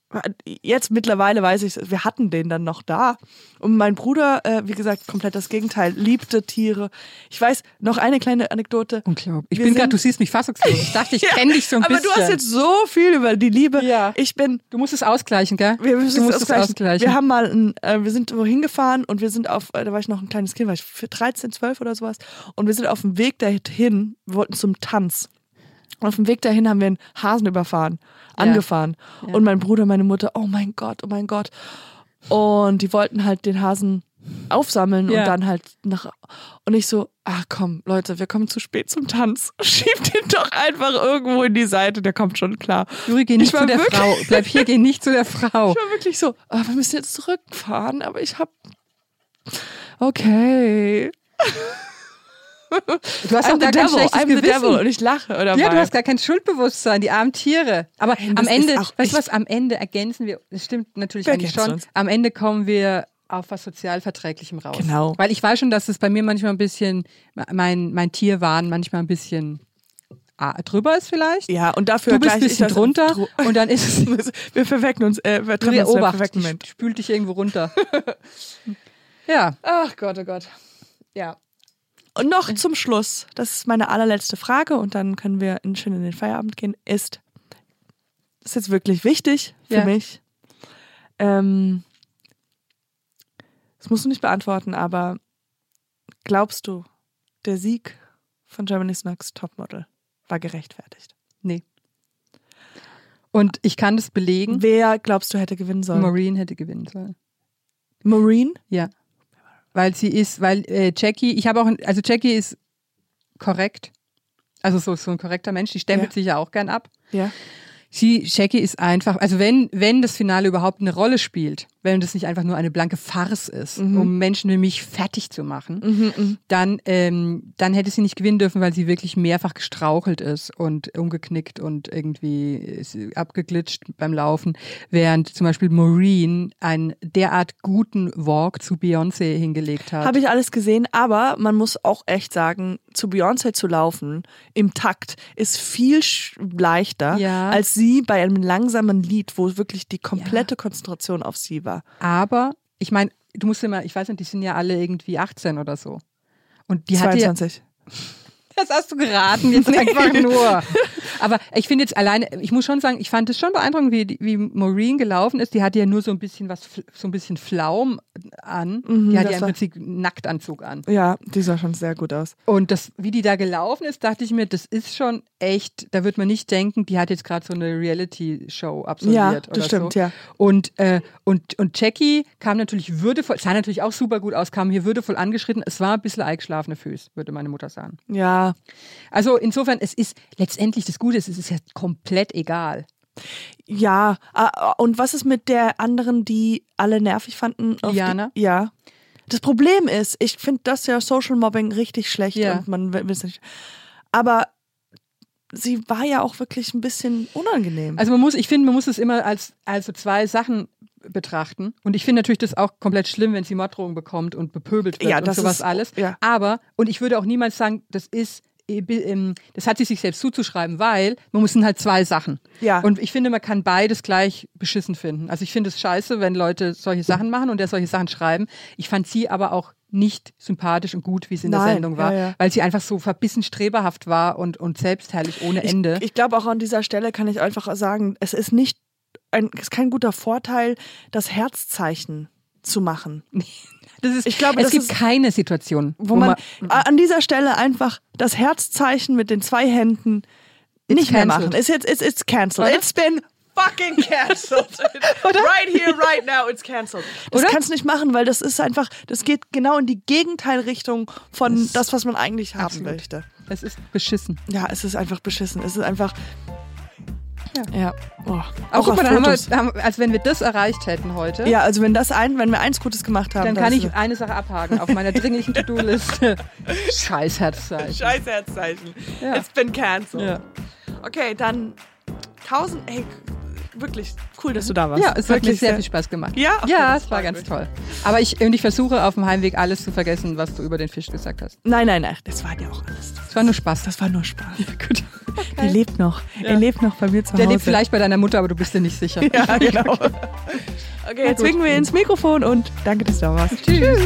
Jetzt mittlerweile weiß ich, wir hatten den dann noch da. Und mein Bruder, äh, wie gesagt, komplett das Gegenteil, liebte Tiere. Ich weiß, noch eine kleine Anekdote. Unglaublich. Ich Wir bin gerade, du siehst mich fassungslos. Ich dachte, ich Ja, kenne dich so ein aber bisschen. du hast jetzt so viel über die Liebe. Ja. Ich bin, du musst es ausgleichen, gell? wir müssen du musst ausgleichen. es ausgleichen. Wir haben mal, ein, äh, wir sind wohin gefahren und wir sind auf, äh, da war ich noch ein kleines Kind, war ich für 13, 12 oder sowas. Und wir sind auf dem Weg dahin, wir wollten zum Tanz. Und auf dem Weg dahin haben wir einen Hasen überfahren, angefahren. Ja. Und mein Bruder, meine Mutter, oh mein Gott, oh mein Gott. Und die wollten halt den Hasen aufsammeln Ja. und dann halt nach. Und ich so, ach komm, Leute, wir kommen zu spät zum Tanz. Schiebt ihn doch einfach irgendwo in die Seite, der kommt schon klar. Juri, geh nicht zu der wirklich- Frau. Bleib hier, geh nicht zu der Frau. Ich war wirklich so, ah, wir müssen jetzt zurückfahren, aber ich hab. Okay. Du hast I'm auch gar kein schlechtes I'm. Gewissen. Und ich lache, oder? Ja, du hast gar kein Schuldbewusstsein, die armen Tiere. Aber Nein, am Ende, weißt du was, am Ende ergänzen wir, das stimmt natürlich Wir eigentlich schon, uns. am Ende kommen wir auf was Sozialverträglichem raus. Genau. Weil ich weiß schon, dass es bei mir manchmal ein bisschen, mein, mein Tierwahn manchmal ein bisschen ah, drüber ist vielleicht. Ja, und dafür Du bist ein bisschen drunter Dru- und dann ist es, Wir verwecken uns, äh, wir treffen uns obacht, Moment. spült dich irgendwo runter. ja, Ach Gott, oh Gott. Ja. Und noch zum Schluss, das ist meine allerletzte Frage und dann können wir schön in den Feierabend gehen, ist, das ist jetzt wirklich wichtig für Ja. mich. Ähm, Das musst du nicht beantworten, aber glaubst du, der Sieg von Germany's Next Topmodel war gerechtfertigt? Nee. Und ich kann das belegen. Wer glaubst du hätte gewinnen sollen? Maureen hätte gewinnen sollen. Maureen? Ja. Weil sie ist, weil äh, Jackie, ich habe auch, also Jackie ist korrekt. Also so, so ein korrekter Mensch, die stempelt Ja. sich ja auch gern ab. Ja. Sie, Jackie ist einfach, also wenn, wenn das Finale überhaupt eine Rolle spielt, wenn das nicht einfach nur eine blanke Farce ist, um Menschen wie mich fertig zu machen, dann, ähm, dann hätte sie nicht gewinnen dürfen, weil sie wirklich mehrfach gestrauchelt ist und umgeknickt und irgendwie abgeglitscht beim Laufen, während zum Beispiel Maureen einen derart guten Walk zu Beyoncé hingelegt hat. Habe ich alles gesehen, aber man muss auch echt sagen, zu Beyoncé zu laufen im Takt ist viel leichter Ja. als sie bei einem langsamen Lied, wo wirklich die komplette Konzentration auf sie war. Aber ich meine, du musst immer, ich weiß nicht, die sind ja alle irgendwie 18 oder so. Und die hatte ja, 22. Das hast du geraten, jetzt einfach nur. Aber ich finde jetzt alleine, ich muss schon sagen, ich fand es schon beeindruckend, wie, wie Maureen gelaufen ist. Die hatte ja nur so ein bisschen was, so ein bisschen Flaum an. die hatte ja im Prinzip Nacktanzug an. Ja, die sah schon sehr gut aus. Und das, wie die da gelaufen ist, dachte ich mir, das ist schon echt, da wird man nicht denken, die hat jetzt gerade so eine Reality-Show absolviert. Ja, das stimmt, so. ja. Und, äh, und, und Jackie kam natürlich würdevoll, sah natürlich auch super gut aus, kam hier würdevoll angeschritten. Es war ein bisschen eingeschlafene Füße, würde meine Mutter sagen. Ja, Also insofern, es ist letztendlich das Gute, es ist ja komplett egal. ja. Ah, Und was ist mit der anderen, die alle nervig fanden? Diana? Die, ja. Das Problem ist, ich finde das ja Social Mobbing richtig schlecht Ja. und man will es nicht. Aber sie war ja auch wirklich ein bisschen unangenehm. Also man muss, ich finde, man muss es immer als also zwei Sachen betrachten. Und ich finde natürlich das auch komplett schlimm, wenn sie Morddrohungen bekommt und bepöbelt wird Ja, und das sowas ist- alles. ja. Aber, und ich würde auch niemals sagen, das ist ähm, das hat sie sich selbst zuzuschreiben, weil man müssen halt zwei Sachen. Ja. Und ich finde, man kann beides gleich beschissen finden. Also ich finde es scheiße, wenn Leute solche Sachen machen und der solche Sachen schreiben. Ich fand sie aber auch nicht sympathisch und gut, wie sie in der Nein, Sendung war, ja, ja. weil sie einfach so verbissen streberhaft war und, und selbstherrlich ohne Ende. Ich glaube auch an dieser Stelle kann ich einfach sagen, es ist nicht ein, es ist kein guter Vorteil, das Herzzeichen zu machen. das ist, ich glaube, es das gibt ist- keine Situation, Wo man a- an dieser Stelle einfach das Herzzeichen mit den zwei Händen nicht mehr machen. Ist jetzt it's, it's cancelled. Oder? It's been fucking cancelled. right here, right now, it's cancelled. Das Oder? kannst du nicht machen, weil das ist einfach, das geht genau in die Gegenteilrichtung von das, was man eigentlich haben Absolut. möchte. Es ist beschissen. Ja, es ist einfach beschissen. Es ist einfach. Ja. Ja. Oh. Aber Auch guck mal, dann haben Fotos. wir, haben, als wenn wir das erreicht hätten heute, Ja, also wenn das ein, wenn wir eins Gutes gemacht haben, dann kann ich eine Sache abhaken auf meiner dringlichen To-Do-Liste. Scheiß Herzzeichen. Scheiß Herzzeichen. Ja. It's been cancelled. Ja. Okay, dann tausend. Ey, wirklich cool, dass du da warst. Ja, es hat mir wirklich sehr viel Spaß gemacht. Ja? Okay, ja, es war ganz mich. toll. Aber ich, und ich versuche auf dem Heimweg alles zu vergessen, was du über den Fisch gesagt hast. Nein, nein, nein. Das war ja auch alles. Es war nur Spaß. Das war nur Spaß. gut. Er lebt noch. Er lebt noch bei mir zu Der Hause. lebt vielleicht bei deiner Mutter, aber du bist dir nicht sicher. Ja, genau. Okay, jetzt winken wir ins Mikrofon und danke, dass du da warst. Tschüss.